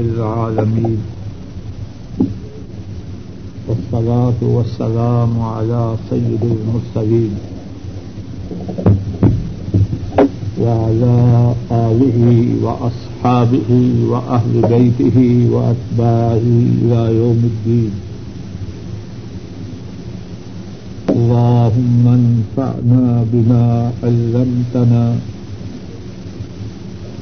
العالمين والصلاة والسلام على سيد المرسلين. وعلى آله وأصحابه وأهل بيته وأتباعه إلى يوم الدين. اللهم انفعنا بما علمتنا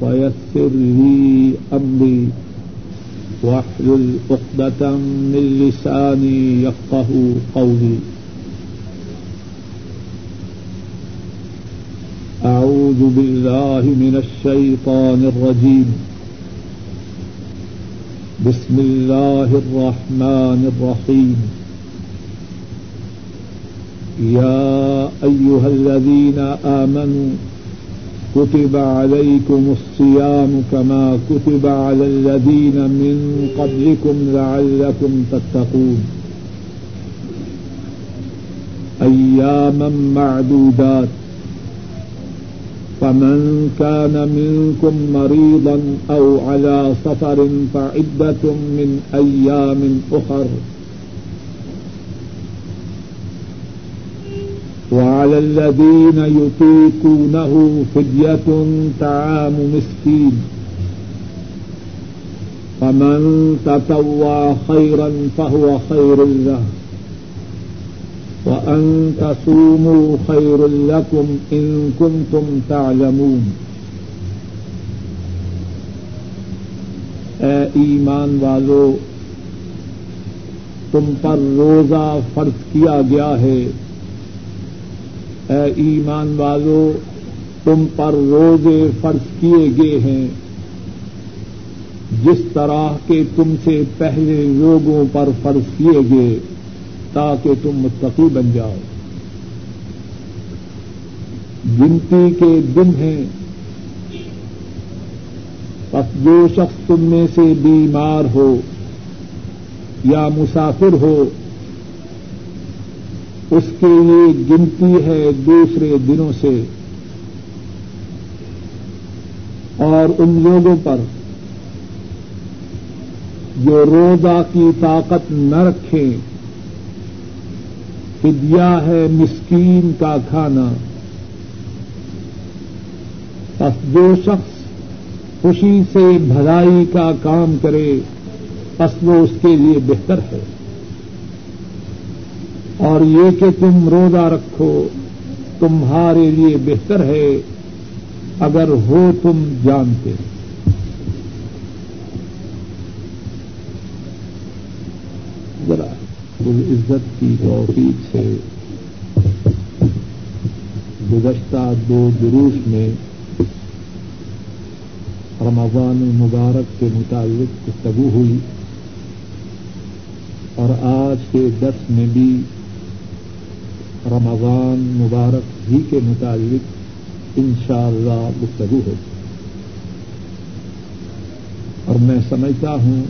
ويسر لي أمري. واحلل عقدة من لساني يفقه قولي. أعوذ بالله من الشيطان الرجيم. بسم الله الرحمن الرحيم. يا أيها الذين آمنوا كتب عليكم الصيام كما كتب على الذين من قبلكم لعلكم تتقون. أياما معدودات. فمن كان منكم مريضا أو على سفر فعدة من أيام أخر. وعلى الذين يطيقونه فدية طعام مسكين. فمن تطوع خيرا فهو خير له. وأن تصوموا خير لكم إن كنتم تعلمون. اے ایمان والو، تم پر روزہ فرض کیا گیا ہے۔ اے ایمان والو، تم پر روزے فرض کیے گئے ہیں۔ جس طرح کے تم سے پہلے لوگوں پر فرض کیے گئے، تاکہ تم متقی بن جاؤ۔ گنتی کے دن ہیں۔ بس جو شخص تم میں سے بیمار ہو یا مسافر ہو اس کے لیے گنتی ہے دوسرے دنوں سے۔ اور ان لوگوں پر جو روزہ کی طاقت نہ رکھیں فدیا ہے مسکین کا کھانا۔ بس جو شخص خوشی سے بھلائی کا کام کرے بس وہ اس کے لیے بہتر ہے۔ اور یہ کہ تم روزہ رکھو، تمہارے لیے بہتر ہے اگر ہو تم جانتے۔ ذرا عزت کی توفیق سے گزشتہ دو دروس میں رمضان مبارک کے متعلق گفتگو ہوئی اور آج کے درس میں بھی رمضان مبارک ہی کے متعلق انشاءاللہ اللہ گفتگو ہو۔ اور میں سمجھتا ہوں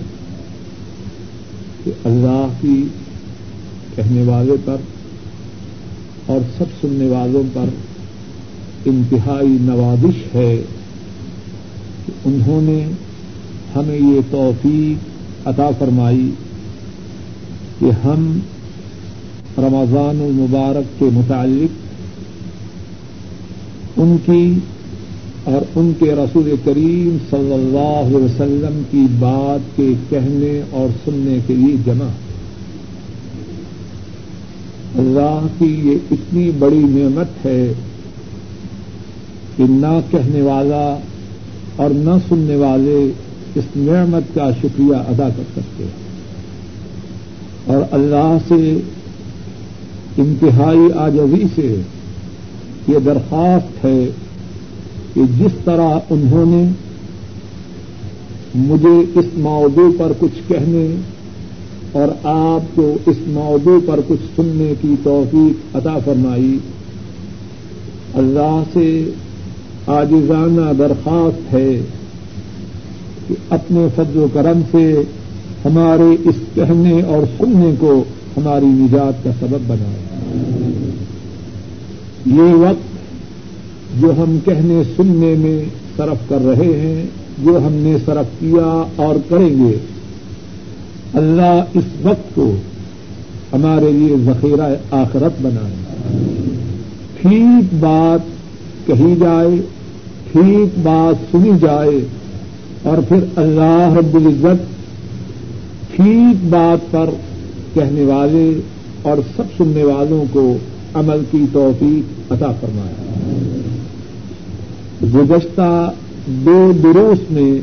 کہ اللہ کی کہنے والے پر اور سب سننے والوں پر انتہائی نوازش ہے کہ انہوں نے ہمیں یہ توفیق عطا فرمائی کہ ہم رمضان المبارک کے متعلق ان کی اور ان کے رسول کریم صلی اللہ علیہ وسلم کی بات کے کہنے اور سننے کے لیے جمع۔ اللہ کی یہ اتنی بڑی نعمت ہے کہ نہ کہنے والا اور نہ سننے والے اس نعمت کا شکریہ ادا کر سکتے ہیں۔ اور اللہ سے انتہائی آجزی سے یہ درخواست ہے کہ جس طرح انہوں نے مجھے اس موضوع پر کچھ کہنے اور آپ کو اس موضوع پر کچھ سننے کی توفیق عطا فرمائی، اللہ سے آجزانہ درخواست ہے کہ اپنے فضل و کرم سے ہمارے اس کہنے اور سننے کو ہماری نجات کا سبب بنائے۔ یہ وقت جو ہم کہنے سننے میں صرف کر رہے ہیں، جو ہم نے صرف کیا اور کریں گے۔ اللہ اس وقت کو ہمارے لیے ذخیرہ آخرت بنائے۔ ٹھیک بات کہی جائے، ٹھیک بات سنی جائے اور پھر اللہ رب العزت ٹھیک بات پر کہنے والے اور سب سننے والوں کو عمل کی توفیق عطا فرمایا۔ گزشتہ دو دروس میں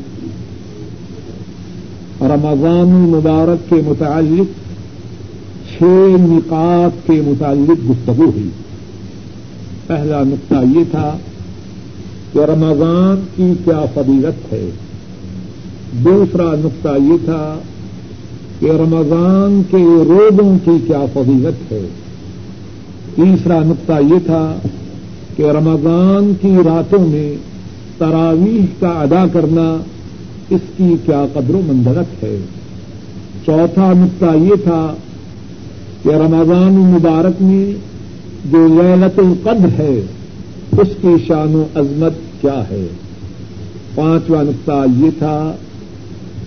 رمضان مبارک کے متعلق چھ نکات کے متعلق گفتگو ہوئی۔ پہلا نقطہ یہ تھا کہ رمضان کی کیا فضیلت ہے۔ دوسرا نقطہ یہ تھا کہ رمضان کے روزوں کی کیا فضیلت ہے۔ تیسرا نقطہ یہ تھا کہ رمضان کی راتوں میں تراویح کا ادا کرنا اس کی کیا قدر و مندرت ہے؟ چوتھا نقطہ یہ تھا کہ رمضان مبارک میں جو للت القدر ہے، اس کی شان و عظمت کیا ہے؟ پانچواں نقطہ یہ تھا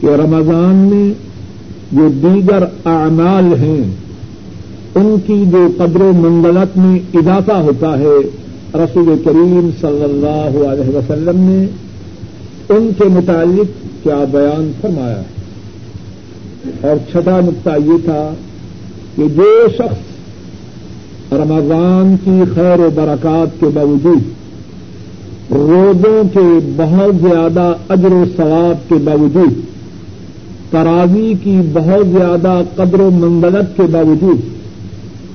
کہ رمضان میں جو دیگر اعمال ہیں ان کی جو قدر و منگلت میں اضافہ ہوتا ہے، رسول کریم صلی اللہ علیہ وسلم نے ان کے متعلق کیا بیان فرمایا ہے۔ اور چھٹا نقطہ یہ تھا کہ جو شخص رمضان کی خیر و برکات کے باوجود روزوں کے بہت زیادہ اجر و ثواب کے باوجود تراوی کی بہت زیادہ قدر و منگلت کے باوجود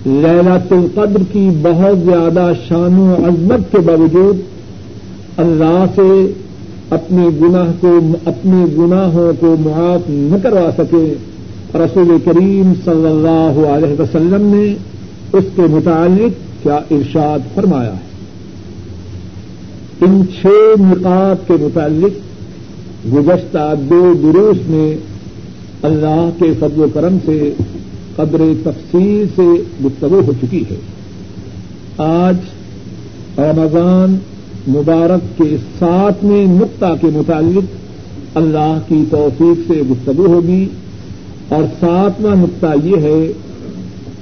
للت القدر کی بہت زیادہ شان و عظمت کے باوجود اللہ سے اپنے گناہ کو، اپنے گناہوں کو معاف نہ کروا سکے۔ رسول کریم صلی اللہ علیہ وسلم نے اس کے متعلق کیا ارشاد فرمایا ہے۔ ان چھ نکات کے متعلق گزشتہ دو دروس میں اللہ کے فضل و کرم سے قدر تفصیل سے گفتگو ہو چکی ہے۔ آج رمضان مبارک کے ساتویں نقطہ کے متعلق اللہ کی توفیق سے گفتگو ہوگی اور ساتواں نقطہ یہ ہے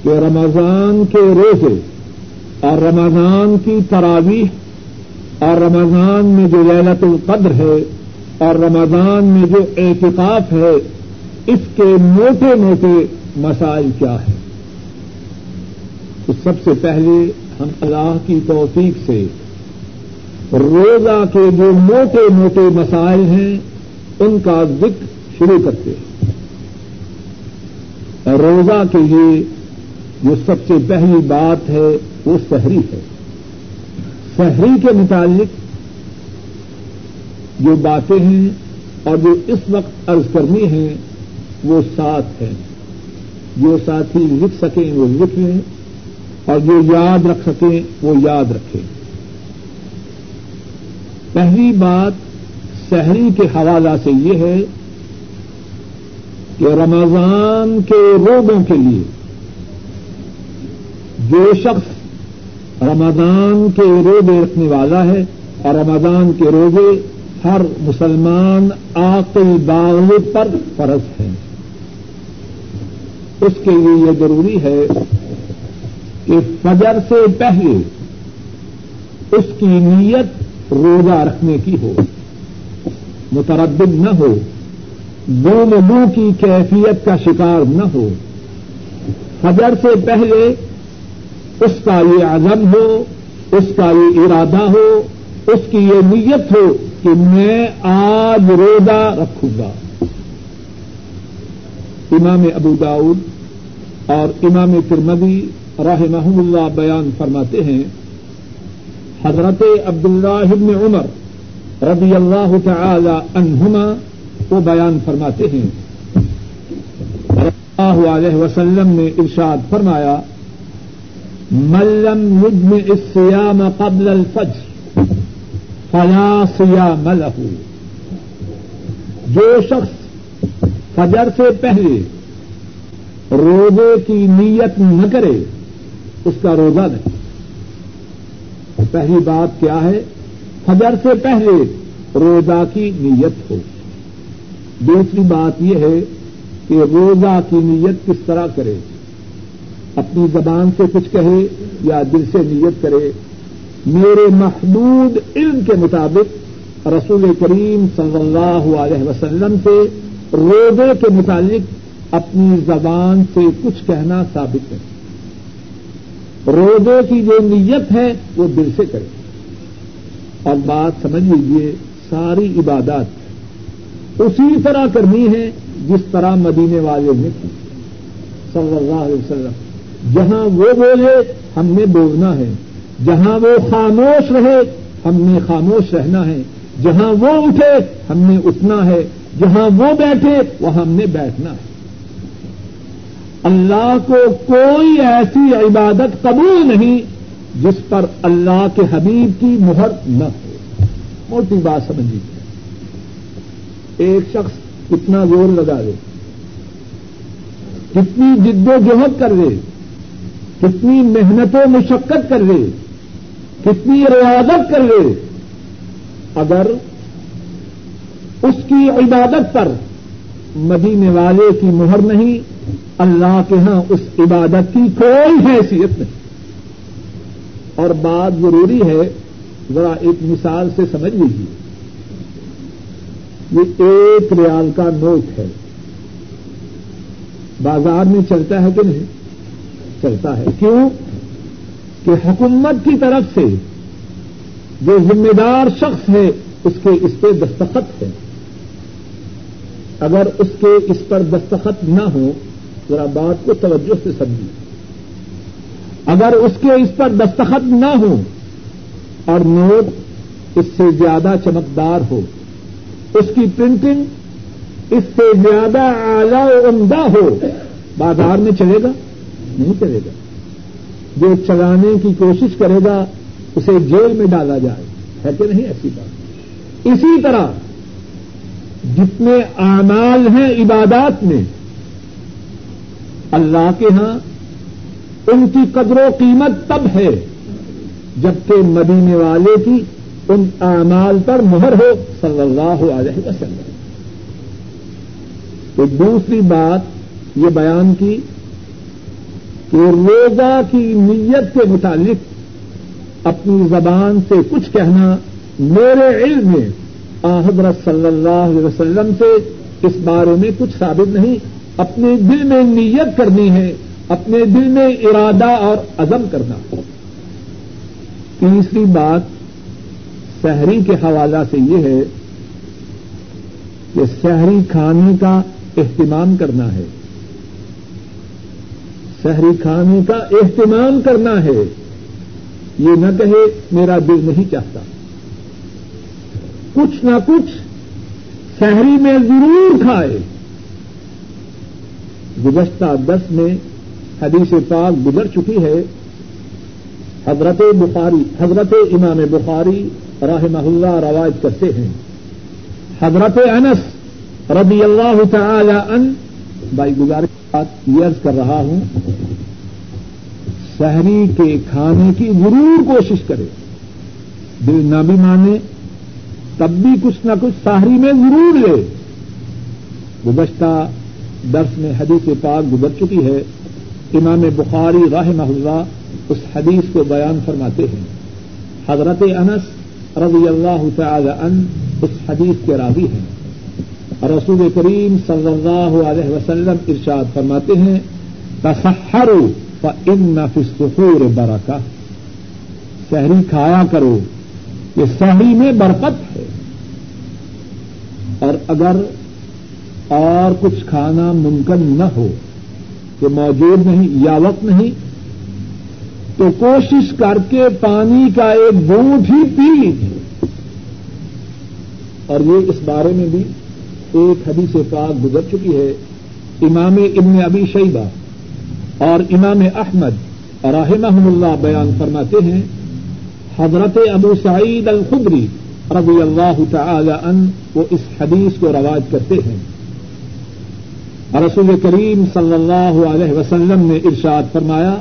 کہ رمضان کے روزے اور رمضان کی تراویح اور رمضان میں جو للت القدر ہے اور رمضان میں جو احتکاف ہے، اس کے موٹے موٹے مسائل کیا ہیں۔ تو سب سے پہلے ہم اللہ کی توفیق سے روزہ کے جو موٹے موٹے مسائل ہیں، ان کا ذکر شروع کرتے ہیں۔ روزہ کے لیے جو سب سے پہلی بات ہے، وہ سحری ہے۔ سحری کے متعلق جو باتیں ہیں اور جو اس وقت عرض کرنی ہیں، وہ ساتھ ہیں۔ جو ساتھی لکھ سکیں وہ لکھ لیں اور جو یاد رکھ سکیں وہ یاد رکھیں۔ پہلی بات شہری کے حوالہ سے یہ ہے کہ رمضان کے روگوں کے لیے جو شخص رمضان کے روزے رکھنے والا ہے اور رمضان کے روزے ہر مسلمان آقل باغ پر فرض ہیں۔ اس کے لیے یہ ضروری ہے کہ فجر سے پہلے اس کی نیت روزہ رکھنے کی ہو، متردد نہ ہو دو لو کی کیفیت کا شکار نہ ہو۔ فجر سے پہلے اس کا یہ عزم ہو، اس کا یہ ارادہ ہو، اس کی یہ نیت ہو کہ میں آج روزہ رکھوں گا۔ امام ابو داؤد اور امام ترمدی راہ اللہ بیان فرماتے ہیں، حضرت عبداللہ ابن عمر رضی اللہ تعالی عنہما وہ بیان فرماتے ہیں۔ اللہ علیہ وسلم نے ارشاد فرمایا ملم یدم السیام قبل الفجر فلا سیام له. جو شخص فجر سے پہلے روزے کی نیت نہ کرے، اس کا روزہ نہیں۔ پہلی بات کیا ہے؟ فجر سے پہلے روزہ کی نیت ہو۔ دوسری بات یہ ہے کہ روزہ کی نیت کس طرح کرے؟ اپنی زبان سے کچھ کہے یا دل سے نیت کرے؟ میرے محدود علم کے مطابق رسول کریم صلی اللہ علیہ وسلم سے روزے کے متعلق اپنی زبان سے کچھ کہنا ثابت ہے۔ روزے کی جو نیت ہے وہ دل سے کرے۔ اور بات سمجھ لیجیے ساری عبادات اسی طرح کرنی ہے جس طرح مدینے والے نے کی۔ صلی اللہ علیہ وسلم، جہاں وہ بولے، ہم نے بولنا ہے۔ جہاں وہ خاموش رہے، ہم نے خاموش رہنا ہے۔ جہاں وہ اٹھے، ہم نے اٹھنا ہے۔ جہاں وہ بیٹھے، وہ ہم نے بیٹھنا ہے۔ اللہ کو کوئی ایسی عبادت قبول نہیں جس پر اللہ کے حبیب کی مہر نہ ہو۔ موٹی بات سمجھ ایک شخص کتنا زور لگا دے، کتنی جد و جہد کر دے، کتنی محنت و مشقت کر دے، کتنی ریاضت کر لے اگر اس کی عبادت پر مدینے والے کی مہر نہیں اللہ کے ہاں اس عبادت کی کوئی حیثیت نہیں۔ اور بات ضروری ہے، ذرا ایک مثال سے سمجھ لیجیے یہ ایک ریال کا نوٹ ہے۔ بازار میں چلتا ہے کہ نہیں؟ چلتا ہے۔ کیوں؟ کہ حکومت کی طرف سے جو ذمہ دار شخص ہے، اس کے اس پہ دستخط ہے۔ اگر اس کے اس پر دستخط نہ ہو ذرا بات کو توجہ سے سمجھیے۔ اگر اس کے اس پر دستخط نہ ہو اور نوٹ اس سے زیادہ چمکدار ہو، اس کی پرنٹنگ اس سے زیادہ اعلی و عمدہ ہو، بازار میں چلے گا؟ نہیں چلے گا۔ جو چلانے کی کوشش کرے گا، اسے جیل میں ڈالا جائے۔ ہے کہ نہیں؟ ایسی بات۔ اسی طرح جتنے اعمال ہیں عبادات میں اللہ کے ہاں ان کی قدر و قیمت تب ہے جبکہ مدینے والے کی ان اعمال پر مہر ہو، صلی اللہ علیہ وسلم۔ ایک دوسری بات یہ بیان کی کہ روزہ کی نیت کے متعلق اپنی زبان سے کچھ کہنا میرے علم میں حضرت صلی اللہ علیہ وسلم سے اس بارے میں کچھ ثابت نہیں۔ اپنے دل میں نیت کرنی ہے، اپنے دل میں ارادہ اور عزم کرنا۔ تیسری بات شہری کے حوالہ سے یہ ہے کہ شہری کھانے کا اہتمام کرنا ہے۔ شہری کھانے کا اہتمام کرنا ہے۔ یہ نہ کہے میرا دل نہیں چاہتا۔ کچھ نہ کچھ شہری میں ضرور کھائے۔ گزشتہ دس میں حدیث پاک گزر چکی ہے۔ حضرت بخاری، حضرت امام بخاری راہ اللہ روایت کرتے ہیں۔ حضرت انس رضی اللہ تعالی ان بھائی گزارش بات یز کر رہا ہوں، شہری کے کھانے کی ضرور کوشش کرے۔ دل نہ بھی مانے، تب بھی کچھ نہ کچھ شاہری میں ضرور لے۔ گزشتہ درس میں حدیث پاک گزر چکی ہے، امام بخاری راہ اللہ اس حدیث کو بیان فرماتے ہیں۔ حضرت انس رضی اللہ تعالی ان اس حدیث کے راوی ہیں۔ رسول کریم صلی اللہ علیہ وسلم ارشاد فرماتے ہیں تصحر ان فسور برکا شہری کھایا کرو، یہ شہری میں برکت ہے۔ اور اگر اور کچھ کھانا ممکن نہ ہو کہ موجود نہیں یا وقت نہیں، تو کوشش کر کے پانی کا ایک بونٹ ہی پی لیجیے اور یہ اس بارے میں بھی ایک حدیث پاک گزر چکی ہے، امام ابن ابی شیبہ اور امام احمد رحمہ اللہ بیان فرماتے ہیں، حضرت ابو سعید الخدری رضی اللہ تعالی عنہ وہ اس حدیث کو رواج کرتے ہیں۔ رسول کریم صلی اللہ علیہ وسلم نے ارشاد فرمایا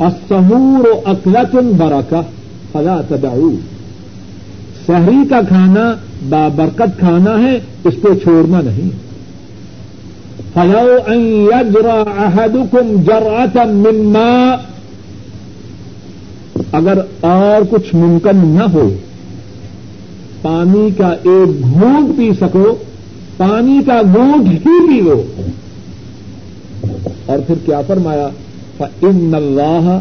اسمور و اقلت برکا فلا تدعو۔ شہری کا کھانا بابرکت کھانا ہے، اس کو چھوڑنا نہیں۔ فلو ان یجرا احدکم جرعتا من ماء اگر اور کچھ ممکن نہ ہو، پانی کا ایک گھونٹ پی سکو پانی کا گھونٹ ہی پی لو اور پھر کیا فرمایا؟ ان اللہ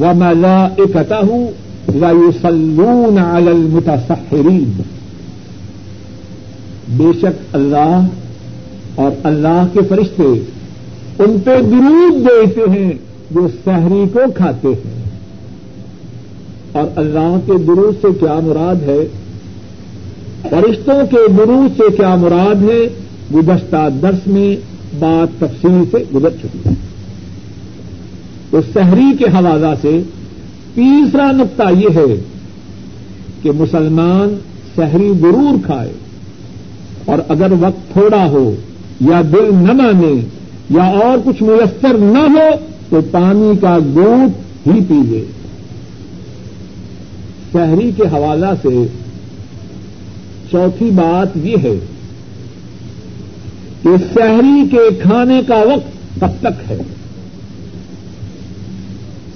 و ملا اکتا ہوں سلون المتصحرین بے شک اللہ اور اللہ کے فرشتے ان پہ درود دیتے ہیں جو سحری کو کھاتے ہیں۔ اور اللہ کے درود سے کیا مراد ہے؟ فرشتوں کے درود سے کیا مراد ہے؟ گزشتہ درس میں بات تفصیل سے گزر چکی ہے۔ تو سحری کے حوالہ سے تیسرا نقطہ یہ ہے کہ مسلمان سحری ضرور کھائے اور اگر وقت تھوڑا ہو یا دل نہ مانے یا اور کچھ میسر نہ ہو تو پانی کا گوٹ ہی پی لے شہری کے حوالہ سے چوتھی بات یہ ہے کہ شہری کے کھانے کا وقت کب تک ہے؟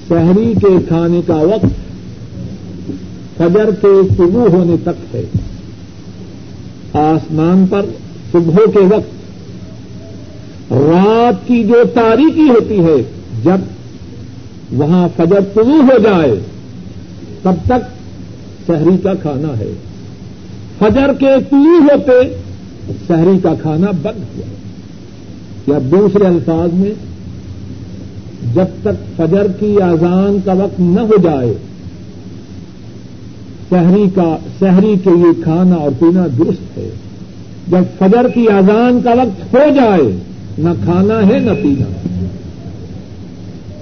شہری کے کھانے کا وقت فجر کے شروع ہونے تک ہے۔ آسمان پر صبح کے وقت رات کی جو تاریخی ہوتی ہے، جب وہاں فجر شروع ہو جائے، تب تک شہری کا کھانا ہے۔ فجر کے طلوع ہوتے شہری کا کھانا بند ہوا۔ یا دوسرے الفاظ میں، جب تک فجر کی آزان کا وقت نہ ہو جائے، شہری کا، شہری کے لیے کھانا اور پینا درست ہے۔ جب فجر کی آزان کا وقت ہو جائے، نہ کھانا ہے نہ پینا۔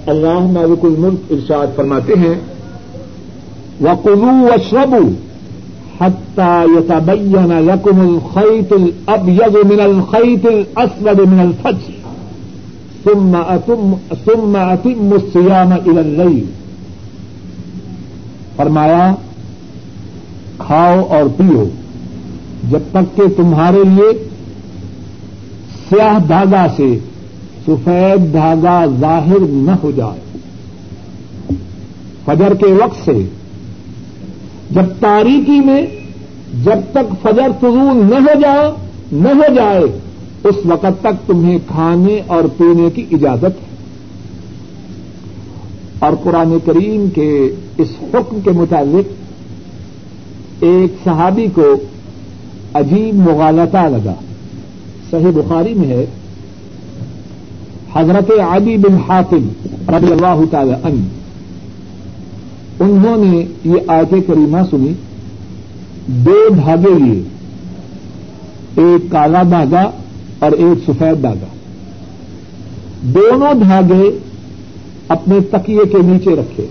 اللہ مالک الملک ارشاد فرماتے ہیں وقلو وشربوا حتى يتبين لكم الخيط الأبيض من الخيط الأسود من الفجر. ثم أتم ثم أتم الصيام إلى الليل. فرمایا، کھاؤ اور پیو، جب تک کہ تمہارے لیے سیاہ دھاگا سے سفید دھاگا ظاہر نہ ہو جائے۔ فجر کے وقت سے جب تاریخی میں جب تک فجر طلوع نہ ہو جائے، نہ ہو جائے، اس وقت تک تمہیں کھانے اور پینے کی اجازت ہے۔ اور قرآن کریم کے اس حکم کے مطابق ایک صحابی کو عجیب مغالطہ لگا۔ صحیح بخاری میں ہے۔ حضرت علی بن حاتم رضی اللہ تعالی عنہ انہوں نے یہ آیت کریمہ سنی، دو دھاگے لیے، ایک کالا دھاگا اور ایک سفید دھاگا۔ دونوں دھاگے اپنے تکیے کے نیچے رکھے۔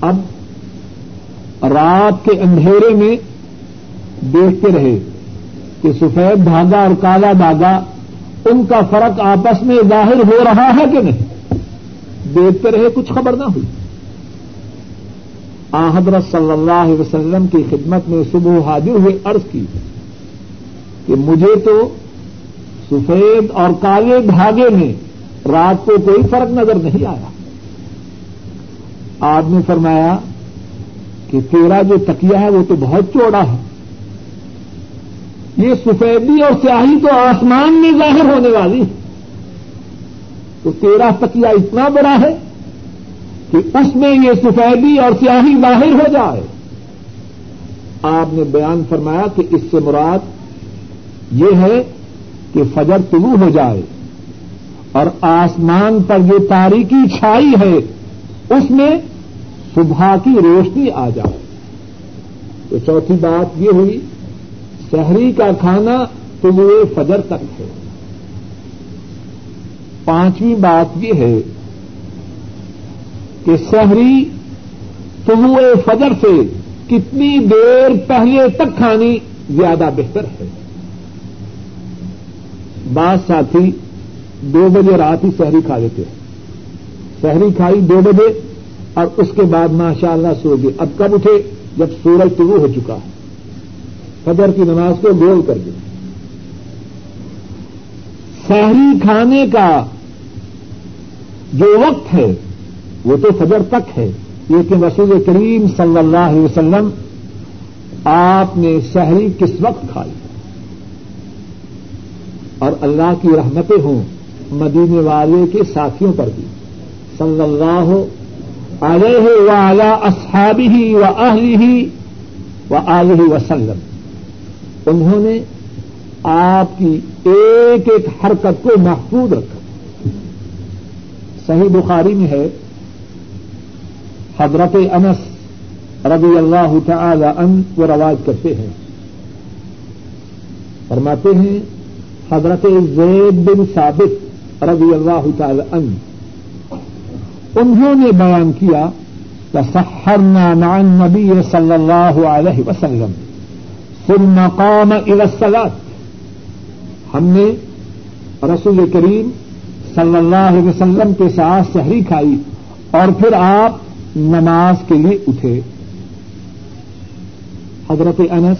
اب رات کے اندھیرے میں دیکھتے رہے کہ سفید دھاگا اور کالا دھاگا ان کا فرق آپس میں ظاہر ہو رہا ہے کہ نہیں۔ دیکھتے رہے، کچھ خبر نہ ہوئی۔ حضرت صلی اللہ علیہ وسلم کی خدمت میں صبح حاضر ہوئے، عرض کی کہ مجھے تو سفید اور کالے دھاگے میں رات کو کوئی فرق نظر نہیں آیا۔ آپ نے فرمایا کہ تیرا جو تکیا ہے وہ تو بہت چوڑا ہے۔ یہ سفیدی اور سیاہی تو آسمان میں ظاہر ہونے والی ہے۔ تو تیرا تکیا اتنا بڑا ہے کہ اس میں یہ سفیدی اور سیاہی ظاہر ہو جائے۔ آپ نے بیان فرمایا کہ اس سے مراد یہ ہے کہ فجر طلوع ہو جائے اور آسمان پر جو تاریخی چھائی ہے، اس میں صبح کی روشنی آ جائے۔ تو چوتھی بات یہ ہوئی، شہری کا کھانا تو وہ فجر تک ہے۔ پانچویں بات یہ ہے کہ شہری طلوع فجر سے کتنی دیر پہلے تک کھانی زیادہ بہتر ہے۔ بعض ساتھی دو بجے رات ہی شہری کھا لیتے ہیں۔ شہری کھائی دو بجے اور اس کے بعد ماشاء اللہ سو گئے اب کب اٹھے؟ جب سورج طلوع ہو چکا۔ ہے فجر کی نماز کو گول کر دیا شہری کھانے کا جو وقت ہے وہ تو فجر تک ہے لیکن رسول کریم صلی اللہ علیہ وسلم آپ نے شہری کس وقت کھائی؟ اور اللہ کی رحمتیں ہوں مدینے والے کے ساتھیوں پر بھی۔ صلی اللہ علیہ وعلی اصحابی ہی و اہلی ہی و علیہ وسلم۔ انہوں نے آپ کی ایک ایک حرکت کو محفوظ رکھا۔ صحیح بخاری میں ہے حضرت انس رضی اللہ تعالی ان وہ رواج کرتے ہیں۔ فرماتے ہیں، حضرت زید بن ثابت رضی اللہ تعالی ان انہوں نے بیان کیا سحرنا مع النبی صلی اللہ علیہ وسلم، ثم قام الى الصلاة. ہم نے رسول کریم صلی اللہ علیہ وسلم کے ساتھ شہری کھائی اور پھر آپ نماز کے لیے اٹھے۔ حضرت انس،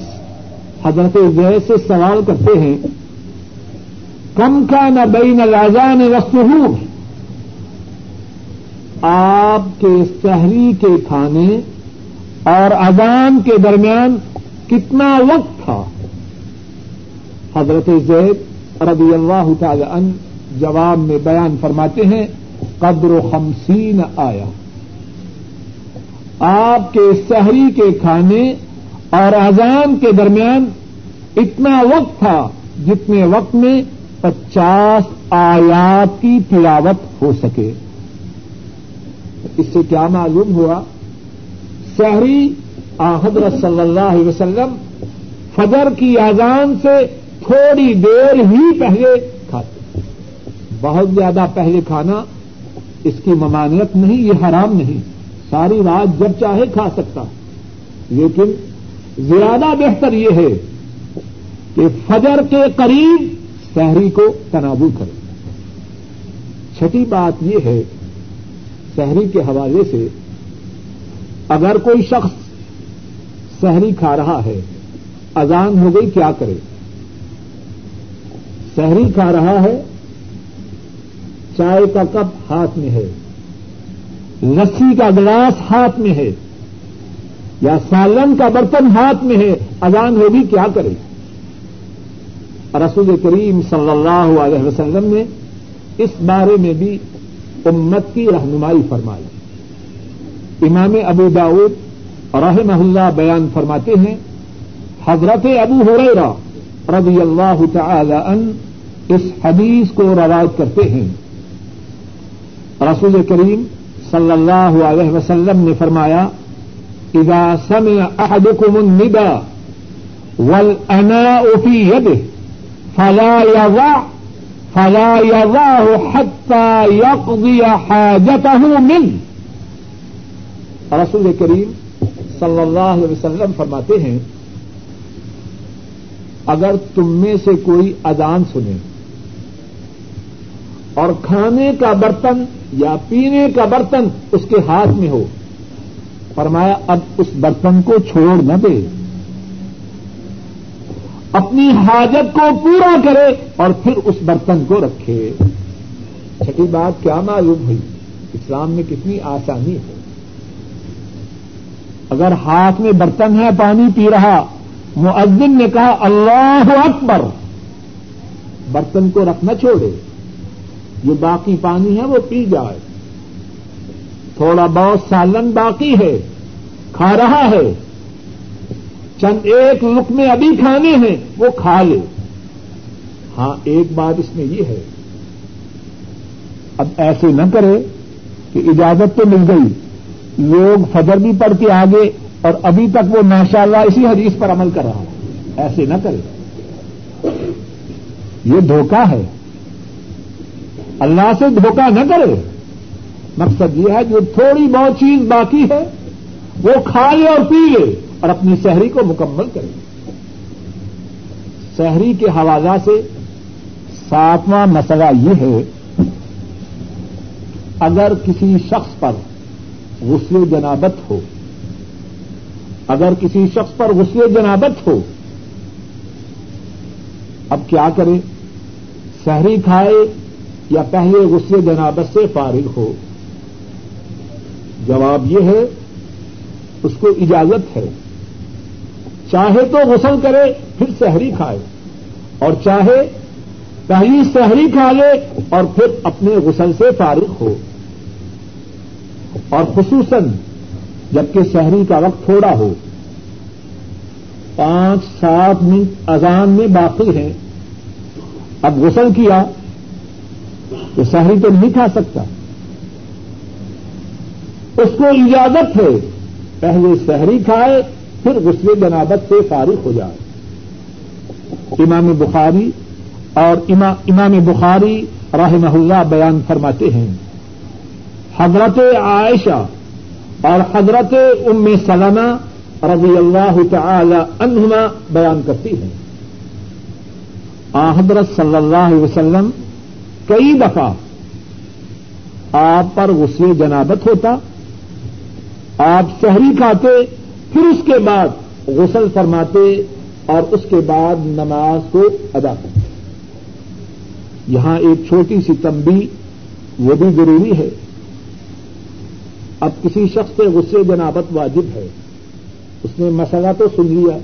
حضرت زید سے سوال کرتے ہیں، کم کا نہ بین الازان رسحور آپ کے شہری کے کھانے اور اذان کے درمیان کتنا وقت تھا؟ حضرت زید رضی اللہ تعالی ان جواب میں بیان فرماتے ہیں، قدر و خمسین آیا آپ کے شہری کے کھانے اور اذان کے درمیان اتنا وقت تھا جتنے وقت میں پچاس آیات کی تلاوت ہو سکے۔ اس سے کیا معلوم ہوا؟ شہری حضرت صلی اللہ علیہ وسلم فجر کی اذان سے تھوڑی دیر ہی پہلے کھاتے۔ بہت زیادہ پہلے کھانا اس کی ممانعت نہیں، یہ حرام نہیں۔ ساری رات جب چاہے کھا سکتا۔ لیکن زیادہ بہتر یہ ہے کہ فجر کے قریب شہری کو تنابو کرے۔ چھٹی بات یہ ہے شہری کے حوالے سے اگر کوئی شخص سحری کھا رہا ہے، اذان ہو گئی، کیا کرے؟ سحری کھا رہا ہے، چائے کا کپ ہاتھ میں ہے۔ لسی کا گلاس ہاتھ میں ہے یا سالن کا برتن ہاتھ میں ہے، اذان ہوگی کیا کرے؟ رسول کریم صلی اللہ علیہ وسلم نے اس بارے میں بھی امت کی رہنمائی فرمائی۔ امام ابو داود رحمہ اللہ بیان فرماتے ہیں، حضرت ابو ہریرا رضی اللہ تعالی ان اس حدیث کو روایت کرتے ہیں۔ رسول کریم صلی اللہ علیہ وسلم نے فرمایا، اذا سمع احدكم النداء والاناء في يده فلا يضع فلا يضعه حتى يقضي حاجته منه. رسول کریم صلی اللہ علیہ وسلم فرماتے ہیں، اگر تم میں سے کوئی اذان سنے اور کھانے کا برتن یا پینے کا برتن اس کے ہاتھ میں ہو۔ فرمایا، اب اس برتن کو چھوڑ نہ دے۔ اپنی حاجت کو پورا کرے اور پھر اس برتن کو رکھے۔ چھٹی بات، کیا معلوم ہوئی؟ اسلام میں کتنی آسانی ہے۔ اگر ہاتھ میں برتن ہے، پانی پی رہا، مؤذن نے کہا، اللہ اکبر، برتن کو رکھنا چھوڑے۔ جو باقی پانی ہے وہ پی جائے۔ تھوڑا بہت سالن باقی ہے، کھا رہا ہے۔ چند ایک لک میں ابھی کھانے ہیں، وہ کھا لے۔ ہاں ایک بات اس میں یہ ہے۔ اب ایسے نہ کرے کہ اجازت تو مل گئی۔ لوگ فجر بھی پڑھ کے آگے اور ابھی تک وہ ماشاء اللہ اسی حدیث پر عمل کر رہا ہے۔ ایسے نہ کرے۔ یہ دھوکہ ہے۔ اللہ سے دھوکہ نہ کرے۔ مقصد یہ ہے جو تھوڑی بہت چیز باقی ہے، وہ کھا لے اور پی لے اور اپنی شہری کو مکمل کرے۔ شہری کے حوالہ سے ساتواں مسئلہ یہ ہے، اگر کسی شخص پر غسل جنابت ہو، اگر کسی شخص پر غسل جنابت ہو، اب کیا کرے؟ شہری کھائے یا پہلے غصے جنابت سے فارغ ہو؟ جواب یہ ہے، اس کو اجازت ہے۔ چاہے تو غسل کرے، پھر شہری کھائے۔ اور چاہے پہلی شہری کھا لے اور پھر اپنے غسل سے فارغ ہو۔ اور خصوصاً جبکہ شہری کا وقت تھوڑا ہو۔ پانچ، سات منٹ اذان میں باقی ہیں۔ اب غسل کیا۔ تو شہری تو نہیں کھا سکتا۔ اس کو اجازت ہے۔ پہلے شہری کھائے، پھر غسل جنابت سے فارغ ہو جائے۔ امام بخاری اور امام بخاری رحمہ اللہ بیان فرماتے ہیں۔ حضرت عائشہ اور حضرت ام سلمہ رضی اللہ تعالی عنہما بیان کرتی ہیں۔ حضرت صلی اللہ علیہ وسلم کئی دفعہ آپ پر غسل جنابت ہوتا، آپ شہری کھاتے، پھر اس کے بعد غسل فرماتے اور اس کے بعد نماز کو ادا کرتے۔ یہاں ایک چھوٹی سی تمبی وہ بھی ضروری ہے۔ اب کسی شخص سے غصے جنابت واجب ہے۔ اس نے مسئلہ تو سن لیا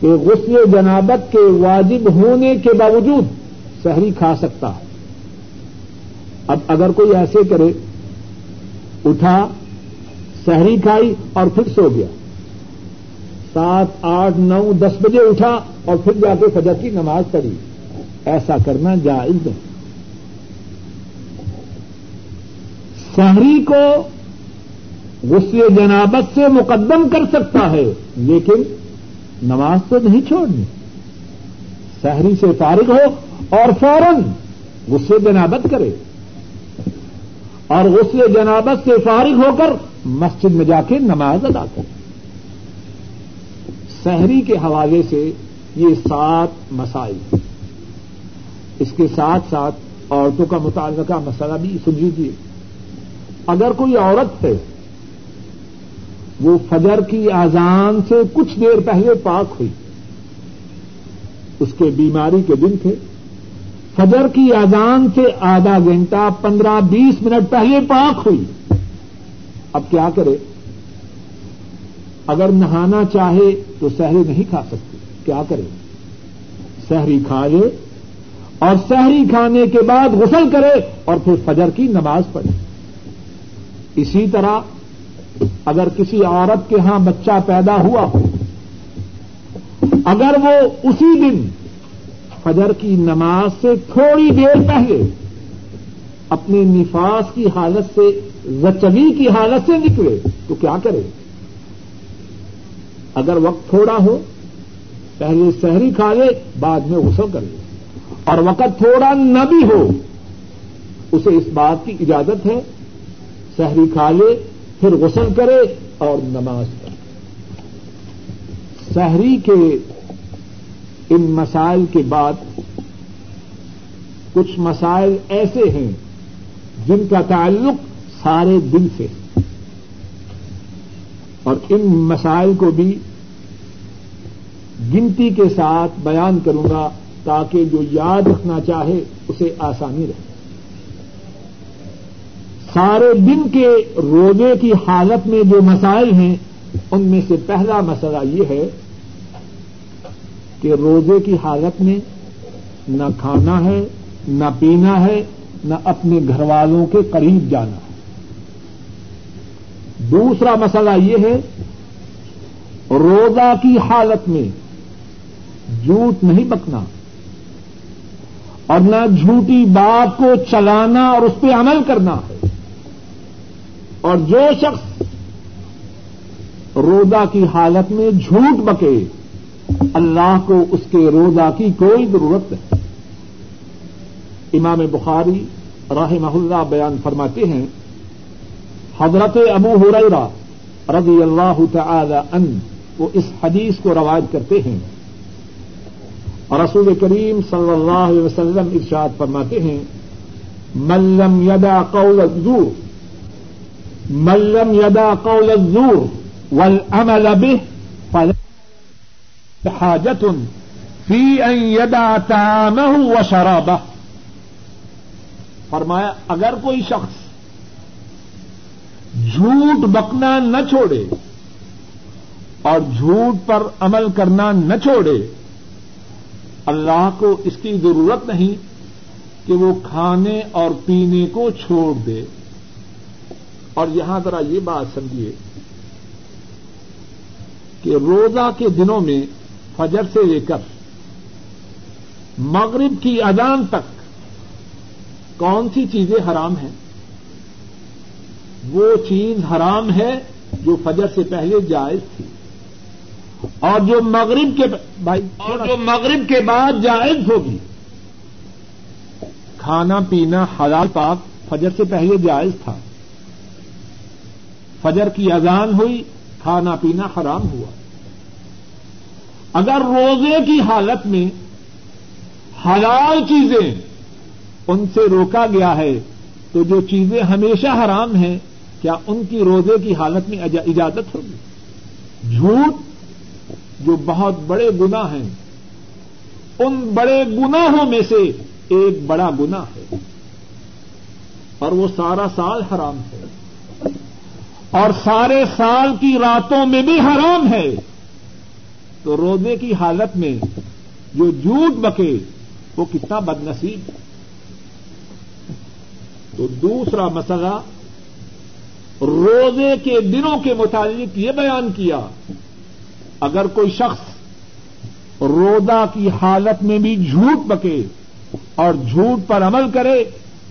کہ غسل جنابت کے واجب ہونے کے باوجود شہری کھا سکتا ہے۔ اب اگر کوئی ایسے کرے، اٹھا شہری کھائی اور پھر سو گیا۔ سات، آٹھ، نو، دس بجے اٹھا اور پھر جا کے فجر کی نماز پڑھی۔ ایسا کرنا جائز نہیں۔ شہری کو غسل جنابت سے مقدم کر سکتا ہے، لیکن نماز تو نہیں چھوڑنی۔ شہری سے فارغ ہو اور فوراً غصے جنابت کرے اور غسل جنابت سے فارغ ہو کر مسجد میں جا کے نماز ادا کرے۔ شہری کے حوالے سے یہ سات مسائل اس کے ساتھ ساتھ عورتوں کا متعلقہ مسئلہ بھی سن لیجیے اگر کوئی عورت ہے، وہ فجر کی آزان سے کچھ دیر پہلے پاک ہوئی۔ اس کے بیماری کے دن تھے۔ فجر کی آزان سے آدھا گھنٹہ پندرہ بیس منٹ پہلے پاک ہوئی۔ اب کیا کرے؟ اگر نہانا چاہے تو سہری نہیں کھا سکتی کیا کرے؟ سہری کھا لے اور سہری کھانے کے بعد غسل کرے اور پھر فجر کی نماز پڑھے۔ اسی طرح اگر کسی عورت کے ہاں بچہ پیدا ہوا ہو، اگر وہ اسی دن فجر کی نماز سے تھوڑی دیر پہلے اپنے نفاس کی حالت سے، زچگی کی حالت سے نکلے، تو کیا کرے؟ اگر وقت تھوڑا ہو، پہلے شہری کھا لے، بعد میں غسل کر لے۔ اور وقت تھوڑا نہ بھی ہو، اسے اس بات کی اجازت ہے شہری کھا لے، پھر غسل کرے اور نماز پڑھے شہری کے ان مسائل کے بعد کچھ مسائل ایسے ہیں جن کا تعلق سارے دل سے اور ان مسائل کو بھی گنتی کے ساتھ بیان کروں گا تاکہ جو یاد رکھنا چاہے اسے آسانی رہے۔ سارے دن کے روزے کی حالت میں جو مسائل ہیں، ان میں سے پہلا مسئلہ یہ ہے کہ روزے کی حالت میں نہ کھانا ہے، نہ پینا ہے، نہ اپنے گھر والوں کے قریب جانا ہے۔ دوسرا مسئلہ یہ ہے، روزہ کی حالت میں جھوٹ نہیں بکنا اور نہ جھوٹی بات کو چلانا اور اس پہ عمل کرنا ہے۔ اور جو شخص روزہ کی حالت میں جھوٹ بکے اللہ کو اس کے روزہ کی کوئی ضرورت نہیں۔ امام بخاری راہ اللہ بیان فرماتے ہیں، حضرت ابو ہریرہ رضی اللہ تعالی ان وہ اس حدیث کو روایت کرتے ہیں۔ اور رسول کریم صلی اللہ علیہ وسلم ارشاد فرماتے ہیں ملم یدا قول الزور ملم یدا قول الزور والعمل به فلا حاجة في أن يدع طعامه وشرابه فرمایا، اگر کوئی شخص جھوٹ بکنا نہ چھوڑے اور جھوٹ پر عمل کرنا نہ چھوڑے، اللہ کو اس کی ضرورت نہیں کہ وہ کھانے اور پینے کو چھوڑ دے۔ اور یہاں ذرا یہ بات سمجھیے کہ روزہ کے دنوں میں فجر سے لے کر مغرب کی اذان تک کون سی چیزیں حرام ہیں؟ وہ چیز حرام ہے جو فجر سے پہلے جائز تھی اور جو مغرب کے بھائی اور جو مغرب کے بعد جائز ہوگی۔ کھانا پینا حلال پاک فجر سے پہلے جائز تھا۔ فجر کی اذان ہوئی کھانا پینا حرام ہوا۔ اگر روزے کی حالت میں حلال چیزیں ان سے روکا گیا ہے تو جو چیزیں ہمیشہ حرام ہیں، کیا ان کی روزے کی حالت میں اجازت ہوگی؟ جھوٹ جو بہت بڑے گنا ہیں، ان بڑے گناہوں میں سے ایک بڑا گنا ہے۔ اور وہ سارا سال حرام ہے۔ اور سارے سال کی راتوں میں بھی حرام ہے۔ تو روزے کی حالت میں جو جھوٹ بکے وہ کتنا بد نصیب تو دوسرا مسئلہ، روزے کے دنوں کے متعلق یہ بیان کیا، اگر کوئی شخص روزہ کی حالت میں بھی جھوٹ بکے اور جھوٹ پر عمل کرے،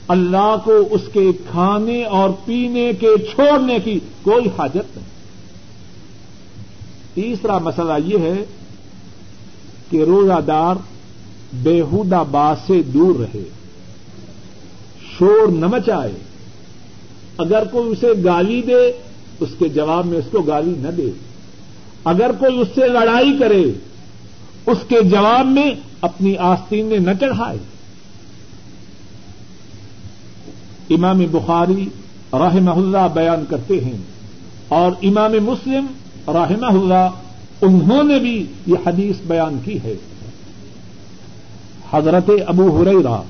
اللہ کو اس کے کھانے اور پینے کے چھوڑنے کی کوئی حاجت نہیں۔ تیسرا مسئلہ یہ ہے کہ روزہ دار بےحودہ بات سے دور رہے، شور نہ مچائے۔ اگر کوئی اسے گالی دے، اس کے جواب میں اس کو گالی نہ دے۔ اگر کوئی اس سے لڑائی کرے، اس کے جواب میں اپنی آستین نہ چڑھائے۔ امام بخاری رحمہ اللہ بیان کرتے ہیں اور امام مسلم رحمہ اللہ، انہوں نے بھی یہ حدیث بیان کی ہے۔ حضرت ابو ہریرا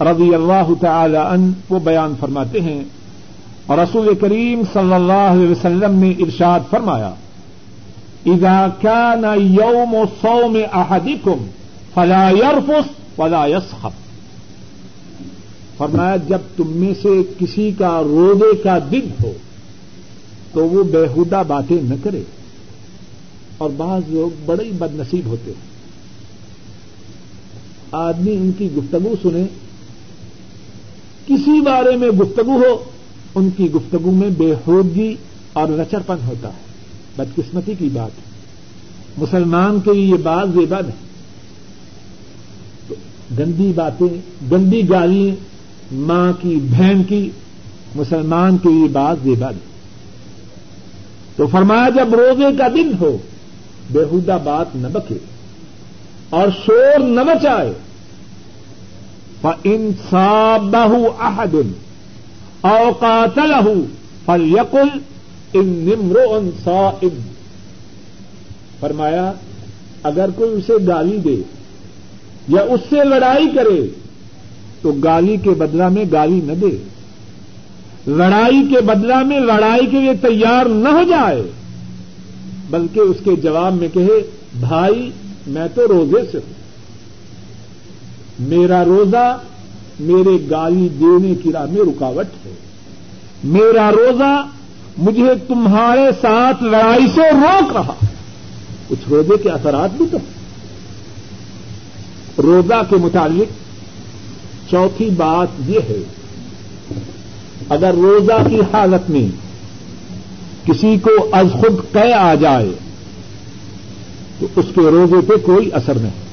رضی اللہ تعالی عنہ وہ بیان فرماتے ہیں۔ اور رسول کریم صلی اللہ علیہ وسلم نے ارشاد فرمایا، اذا كان يوم صوم احدكم فلا يرفث ولا يسخط فرمایا، جب تم میں سے کسی کا روزے کا دن ہو تو وہ بےحدہ باتیں نہ کرے۔ اور بعض لوگ بڑے ہی بد نصیب ہوتے ہیں۔ آدمی ان کی گفتگو سنے۔ کسی بارے میں گفتگو ہو، ان کی گفتگو میں بے حودگی اور لچرپن ہوتا ہے۔ بدقسمتی کی بات ہے۔ مسلمان کے لیے یہ بات زیبا نہیں گندی باتیں، گندی گالیاں، ماں کی، بہن کی، مسلمان کے لیے بات زیبا نہیں تو فرمایا جب روزے کا دن ہو بےحدہ بات نہ بکے اور شور نہ مچائے۔ انصاب بہو احدن اوقات لہو فل یقل ان نمرو ان فرمایا، اگر کوئی اسے گالی دے یا اس سے لڑائی کرے، تو گالی کے بدلا میں گالی نہ دے۔ لڑائی کے بدلا میں لڑائی کے لیے تیار نہ ہو جائے۔ بلکہ اس کے جواب میں کہے، بھائی، میں تو روزے سے ہوں۔ میرا روزہ میرے گالی دینے کی راہ میں رکاوٹ ہے۔ میرا روزہ مجھے تمہارے ساتھ لڑائی سے روک رہا کچھ روزے کے اثرات بھی تو روزہ کے متعلق چوتھی بات یہ ہے، اگر روزہ کی حالت میں کسی کو از خود قے آ جائے تو اس کے روزے پہ کوئی اثر نہیں۔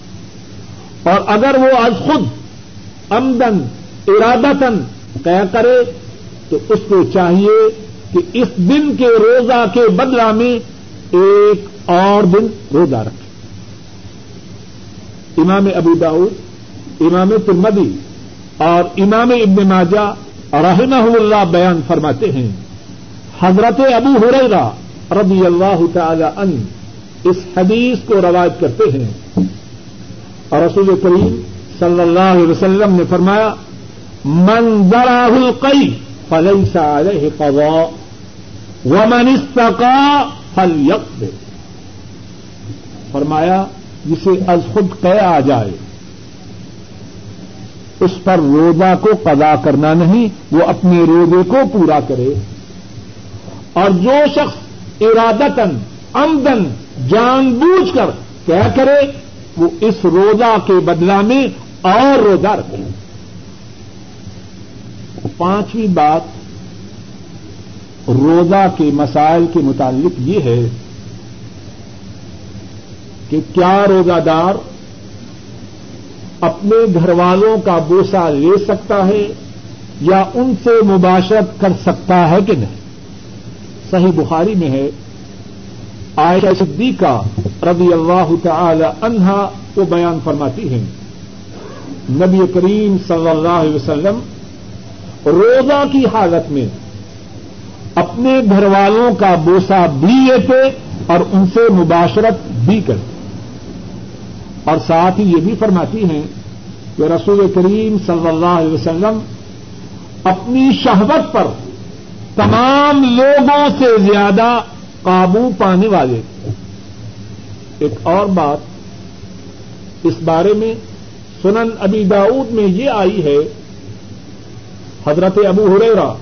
اور اگر وہ از خود امدن ارادتن طے کرے تو اس کو چاہیے کہ اس دن کے روزہ کے بدلا میں ایک اور دن روزہ رکھے۔ امام ابو داؤد، امام ترمدی اور امام ابن ماجہ رحمہ اللہ بیان فرماتے ہیں حضرت ابو ہریرا رضی اللہ تعالی ان اس حدیث کو روایت کرتے ہیں۔ اور رسول کریم صلی اللہ علیہ وسلم نے فرمایا، من ذراہ القی فليس عليه قضاء، ومن استقى فليقضي فرمایا، جسے از خود قے آ جائے، اس پر روزہ کو قضا کرنا نہیں، وہ اپنے روزے کو پورا کرے۔ اور جو شخص ارادتن امدن جان بوجھ کر کیا کرے، وہ اس روزہ کے بدلا میں اور روزہ رکھے۔ پانچویں بات روزہ کے مسائل کے متعلق یہ ہے کہ کیا روزہ دار اپنے گھر والوں کا بوسا لے سکتا ہے یا ان سے مباشرت کر سکتا ہے کہ نہیں۔ صحیح بخاری میں ہے۔ عائشہ صدیقہ رضی اللہ تعالی عنہا وہ بیان فرماتی ہیں۔ نبی کریم صلی اللہ علیہ وسلم روزہ کی حالت میں اپنے گھر والوں کا بوسا بھی لیتے اور ان سے مباشرت بھی کرتے۔ اور ساتھ ہی یہ بھی فرماتی ہیں کہ رسول کریم صلی اللہ علیہ وسلم اپنی شہبت پر تمام لوگوں سے زیادہ قابو پانے والے تھے ایک اور بات اس بارے میں سنن ابی داود میں یہ آئی ہے، حضرت ابو ہریرا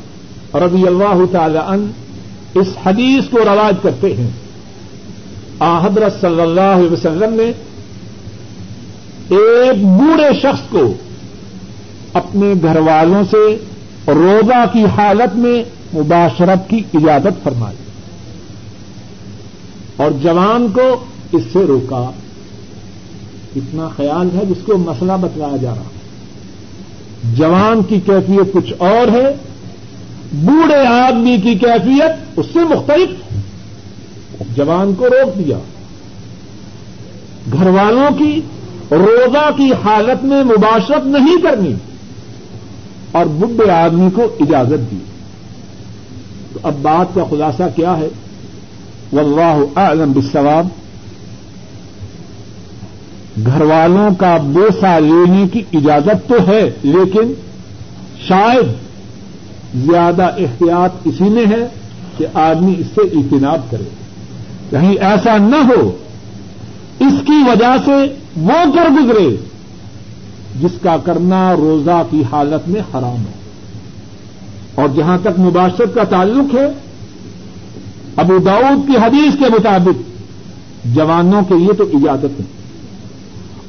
رضی اللہ تعالی ان اس حدیث کو رواج کرتے ہیں۔ آ حضرت صلی اللہ علیہ وسلم نے ایک بوڑھے شخص کو اپنے گھر والوں سے روزہ کی حالت میں مباشرت کی اجازت فرمائی اور جوان کو اس سے روکا اتنا خیال ہے جس کو مسئلہ بتلایا جا رہا جوان کی کیفیت کچھ اور ہے، بوڑھے آدمی کی کیفیت اس سے مختلف جوان کو روک دیا۔ گھر والوں کی روزہ کی حالت میں مباشرت نہیں کرنی اور بڈھے آدمی کو اجازت دی۔ تو اب بات کا خلاصہ کیا ہے؟ واللہ اعلم بالثواب گھر والوں کا بوسا لینے کی اجازت تو ہے، لیکن شاید زیادہ احتیاط اسی میں ہے کہ آدمی اس سے اجتناب کرے۔ کہیں ایسا نہ ہو، اس کی وجہ سے وہ کر گزرے، جس کا کرنا روزہ کی حالت میں حرام ہے۔ اور جہاں تک مباشرت کا تعلق ہے، ابو داؤد کی حدیث کے مطابق، جوانوں کے لیے تو اجازت ہے۔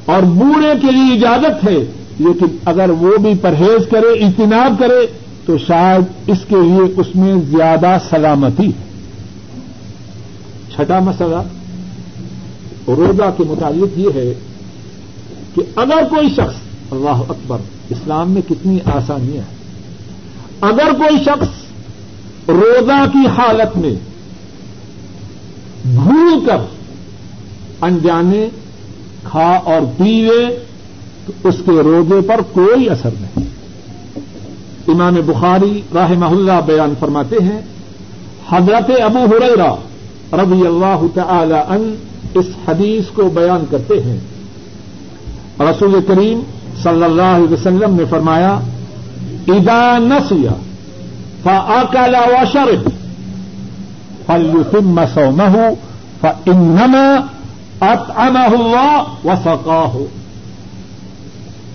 اور بوڑھے کے لیے اجازت ہے، لیکن اگر وہ بھی پرہیز کرے، اجتناب کرے، تو شاید اس کے لیے اس میں زیادہ سلامتی ہے۔ چھٹا مسئلہ، روزہ کے متعلق یہ ہے کہ اگر کوئی شخص، اللہ اکبر، اسلام میں کتنی آسانیاں ہیں اگر کوئی شخص روزہ کی حالت میں بھول کر انجانے کھا اور پیوے، تو اس کے روزے پر کوئی اثر نہیں۔ امام بخاری راہ محلہ بیان فرماتے ہیں، حضرت ابو ہریرا رضی اللہ تعالی ان اس حدیث کو بیان کرتے ہیں۔ رسول کریم صلی اللہ علیہ وسلم نے فرمایا ادا نسیا فاکل وشرب فليتم صومه فانما اطعمه الله وسقاه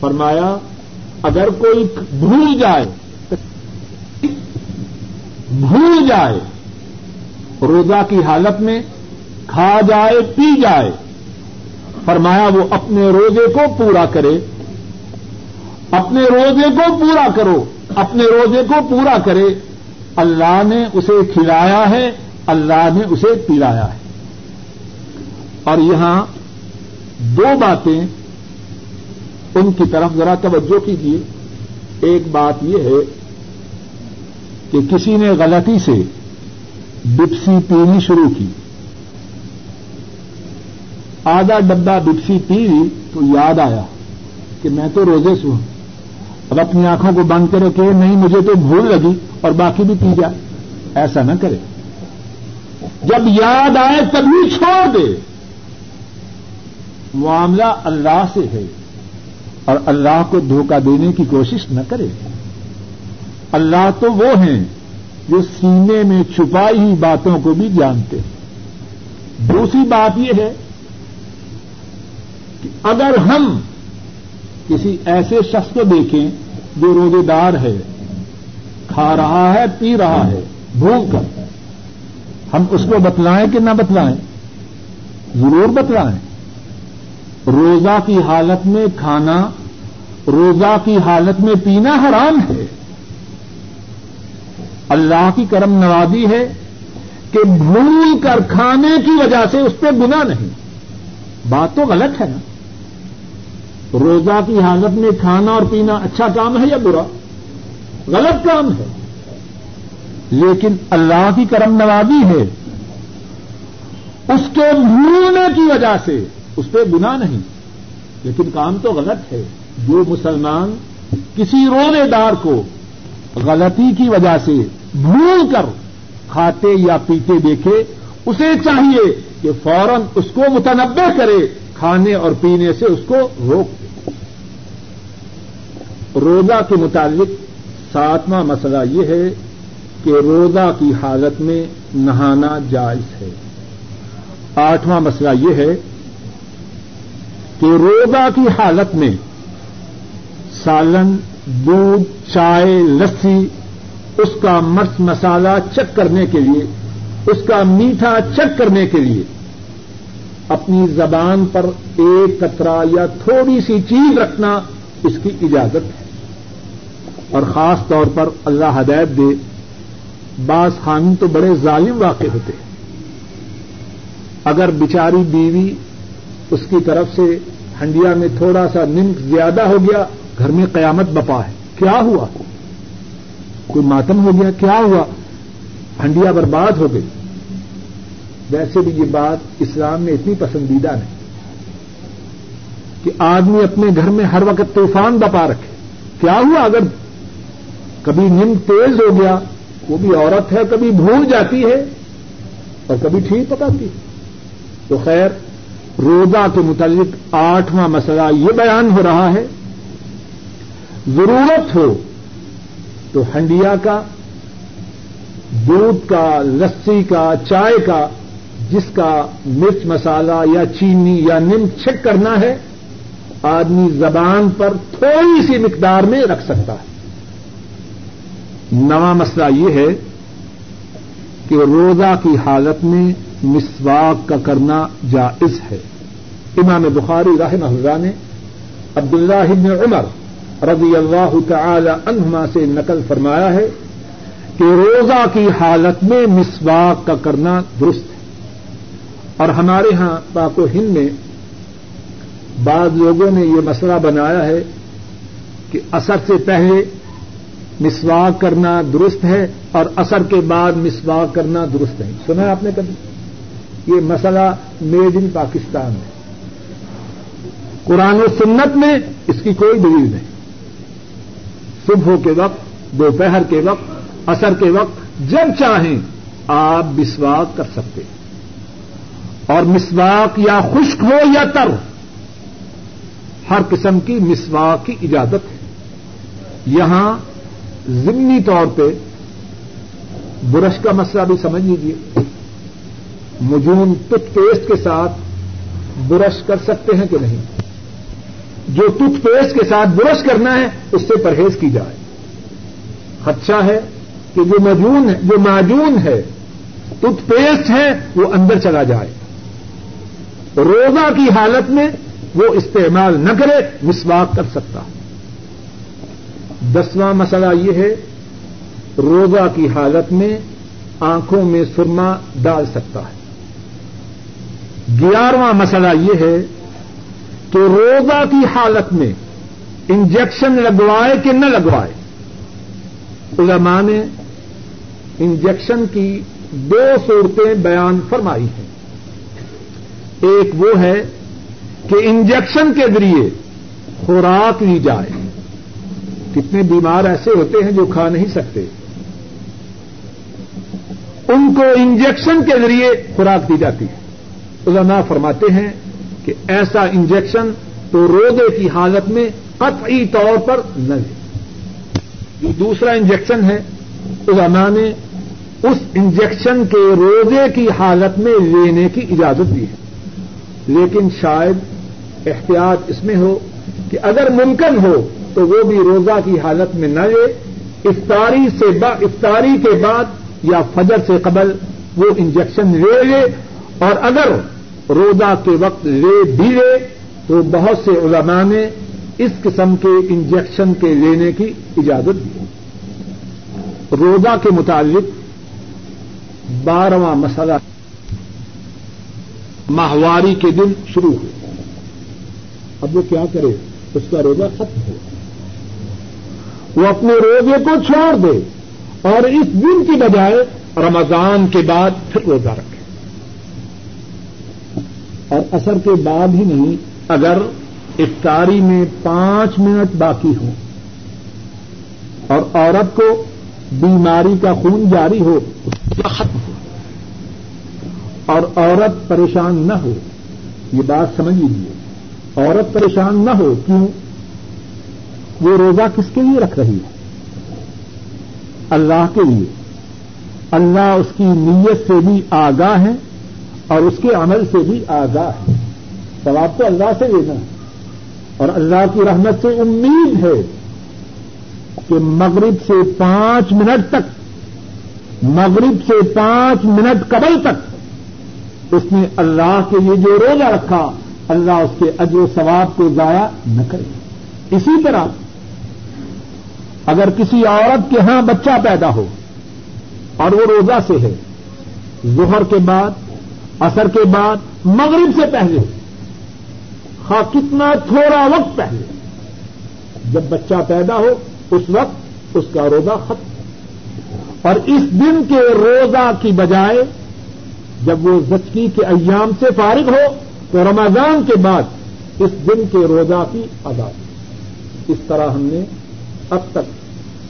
فرمایا، اگر کوئی بھول جائے بھول جائے، روزہ کی حالت میں کھا جائے، پی جائے، فرمایا وہ اپنے روزے کو پورا کرے اپنے روزے کو پورا کرو، اپنے روزے کو پورا کرے۔ اللہ نے اسے کھلایا ہے، اللہ نے اسے پلایا ہے۔ اور یہاں دو باتیں ان کی طرف ذرا توجہ کیجیے ایک بات یہ ہے کہ کسی نے غلطی سے بپسی پینی شروع کی۔ آدھا ڈبا بپسی پی تو یاد آیا کہ میں تو روزے سے ہوں۔ اب اپنی آنکھوں کو بند کرے کہ نہیں، مجھے تو بھول لگی اور باقی بھی پی جائے۔ ایسا نہ کرے۔ جب یاد آئے تبھی چھوڑ دے۔ معاملہ اللہ سے ہے۔ اور اللہ کو دھوکہ دینے کی کوشش نہ کرے۔ اللہ تو وہ ہیں جو سینے میں چھپائی ہوئی باتوں کو بھی جانتے ہیں۔ دوسری بات یہ ہے کہ اگر ہم کسی ایسے شخص کو دیکھیں جو روزے دار ہے، کھا رہا ہے، پی رہا ہے بھوک کر۔ ہم اس کو بتلائیں کہ نہ بتلائیں؟ ضرور بتلائیں۔ روزہ کی حالت میں کھانا، روزہ کی حالت میں پینا حرام ہے۔ اللہ کی کرم نوازی ہے کہ بھول کر کھانے کی وجہ سے اس پہ گنا نہیں۔ بات تو غلط ہے نا۔ روزہ کی حالت میں کھانا اور پینا اچھا کام ہے یا برا؟ غلط کام ہے۔ لیکن اللہ کی کرم نوازی ہے۔ اس کے بھولنے کی وجہ سے اس پہ گنا نہیں۔ لیکن کام تو غلط ہے۔ جو مسلمان کسی رونے دار کو غلطی کی وجہ سے بھول کر کھاتے یا پیتے دیکھے، اسے چاہیے کہ فوراً اس کو متنوع کرے۔ کھانے اور پینے سے اس کو روک دے۔ روزہ کے متعلق ساتواں مسئلہ یہ ہے کہ روزہ کی حالت میں نہانا جائز ہے۔ آٹھواں مسئلہ یہ ہے کہ روزہ کی حالت میں سالن، دودھ، چائے، لسی، اس کا مرچ مسالہ چیک کرنے کے لیے، اس کا میٹھا چیک کرنے کے لیے اپنی زبان پر ایک کترا یا تھوڑی سی چیز رکھنا اس کی اجازت ہے۔ اور خاص طور پر اللہ ہدایت دے، بعض خان تو بڑے ظالم واقع ہوتے ہیں۔ اگر بچاری بیوی اس کی طرف سے ہنڈیا میں تھوڑا سا نمک زیادہ ہو گیا، گھر میں قیامت بپا ہے۔ کیا ہوا؟ کوئی ماتم ہو گیا؟ کیا ہوا؟ ہنڈیا برباد ہو گئی۔ ویسے بھی یہ بات اسلام میں اتنی پسندیدہ نہیں کہ آدمی اپنے گھر میں ہر وقت طوفان بپا رکھے۔ کیا ہوا اگر کبھی نم تیز ہو گیا، وہ بھی عورت ہے، کبھی بھول جاتی ہے اور کبھی ٹھیک پکاتی ہے۔ تو خیر، روزہ کے متعلق آٹھواں مسئلہ یہ بیان ہو رہا ہے، ضرورت ہو تو ہنڈیا کا، دودھ کا، لسی کا، چائے کا جس کا مرچ مسالہ یا چینی یا نم چھک کرنا ہے، آدمی زبان پر تھوڑی سی مقدار میں رکھ سکتا ہے۔ نواں مسئلہ یہ ہے کہ روزہ کی حالت میں مسواک کا کرنا جائز ہے۔ امام بخاری رحمہ اللہ نے عبداللہ بن عمر رضی اللہ تعالی عنہما سے نقل فرمایا ہے کہ روزہ کی حالت میں مسواک کا کرنا درست ہے۔ اور ہمارے ہاں پاک و ہند میں بعض لوگوں نے یہ مسئلہ بنایا ہے کہ اثر سے پہلے مسواک کرنا درست ہے اور اثر کے بعد مسواک کرنا درست ہے سنا آپ نے کبھی؟ یہ مسئلہ میڈ ان پاکستان ہے۔ قرآن و سنت میں اس کی کوئی دلیل نہیں۔ صبح کے وقت، دوپہر کے وقت اثر کے وقت، جب چاہیں آپ مسواک کر سکتے ہیں۔ اور مسواک یا خشک ہو یا تر ہر قسم کی مسواک کی اجازت ہے۔ یہاں ضمنی طور پہ برش کا مسئلہ بھی سمجھ لیجیے مجون ٹوتھ پیسٹ کے ساتھ برش کر سکتے ہیں کہ نہیں؟ جو ٹوتھ پیسٹ کے ساتھ برش کرنا ہے، اس سے پرہیز کی جائے۔ خدشہ ہے کہ جو مجون ہے، جو معجون ہے، ٹوتھ پیسٹ ہے، وہ اندر چلا جائے۔ روزہ کی حالت میں وہ استعمال نہ کرے، مسواک کر سکتا دسواں مسئلہ یہ ہے، روزہ کی حالت میں آنکھوں میں سرما ڈال سکتا ہے۔ گیارہواں مسئلہ یہ ہے کہ روزہ کی حالت میں انجیکشن لگوائے کہ نہ لگوائے۔ علماء نے انجیکشن کی دو صورتیں بیان فرمائی ہیں۔ ایک وہ ہے کہ انجیکشن کے ذریعے خوراک لی جائے۔ کتنے بیمار ایسے ہوتے ہیں جو کھا نہیں سکتے۔ ان کو انجیکشن کے ذریعے خوراک دی جاتی ہے۔ علماء فرماتے ہیں کہ ایسا انجیکشن تو روزے کی حالت میں قطعی طور پر نہ لے۔ جو دوسرا انجیکشن ہے، علماء نے اس انجیکشن کے روزے کی حالت میں لینے کی اجازت دی ہے۔ لیکن شاید احتیاط اس میں ہو کہ اگر ممکن ہو تو وہ بھی روزہ کی حالت میں نہ لے، افطاری سے با افطاری کے بعد یا فجر سے قبل وہ انجیکشن لے لے، اور اگر روزہ کے وقت لے بھی لے تو بہت سے علماء نے اس قسم کے انجیکشن کے لینے کی اجازت دی۔ روزہ کے متعلق بارہواں مسئلہ ماہواری کے دن شروع ہو۔ اب وہ کیا کرے؟ اس کا روزہ ختم ہو۔ وہ اپنے روزے کو چھوڑ دے اور اس دن کی بجائے رمضان کے بعد پھر روزہ رکھے۔ اور اثر کے بعد ہی نہیں، اگر افطاری میں پانچ منٹ باقی ہوں اور عورت کو بیماری کا خون جاری ہو ختم ہو۔ اور عورت پریشان نہ ہو۔ یہ بات سمجھ لیجیے عورت پریشان نہ ہو، کیوں؟ وہ روزہ کس کے لیے رکھ رہی ہے؟ اللہ کے لیے۔ اللہ اس کی نیت سے بھی آگاہ ہے اور اس کے عمل سے بھی آگاہ ہے۔ سواب تو اللہ سے لینا ہے۔ اور اللہ کی رحمت سے امید ہے کہ مغرب سے پانچ منٹ تک، مغرب سے پانچ منٹ قبل تک اس نے اللہ کے لیے جو روزہ رکھا، اللہ اس کے اجر و ثواب کو ضائع نہ کرے۔ اسی طرح، اگر کسی عورت کے ہاں بچہ پیدا ہو اور وہ روزہ سے ہے، ظہر کے بعد اثر کے بعد، مغرب سے پہلے ہاں کتنا تھوڑا وقت پہلے، جب بچہ پیدا ہو، اس وقت اس کا روزہ ختم۔ اور اس دن کے روزہ کی بجائے جب وہ زچکی کے ایام سے فارغ ہو تو رمضان کے بعد اس دن کے روزہ کی آزادی اس طرح ہم نے اب تک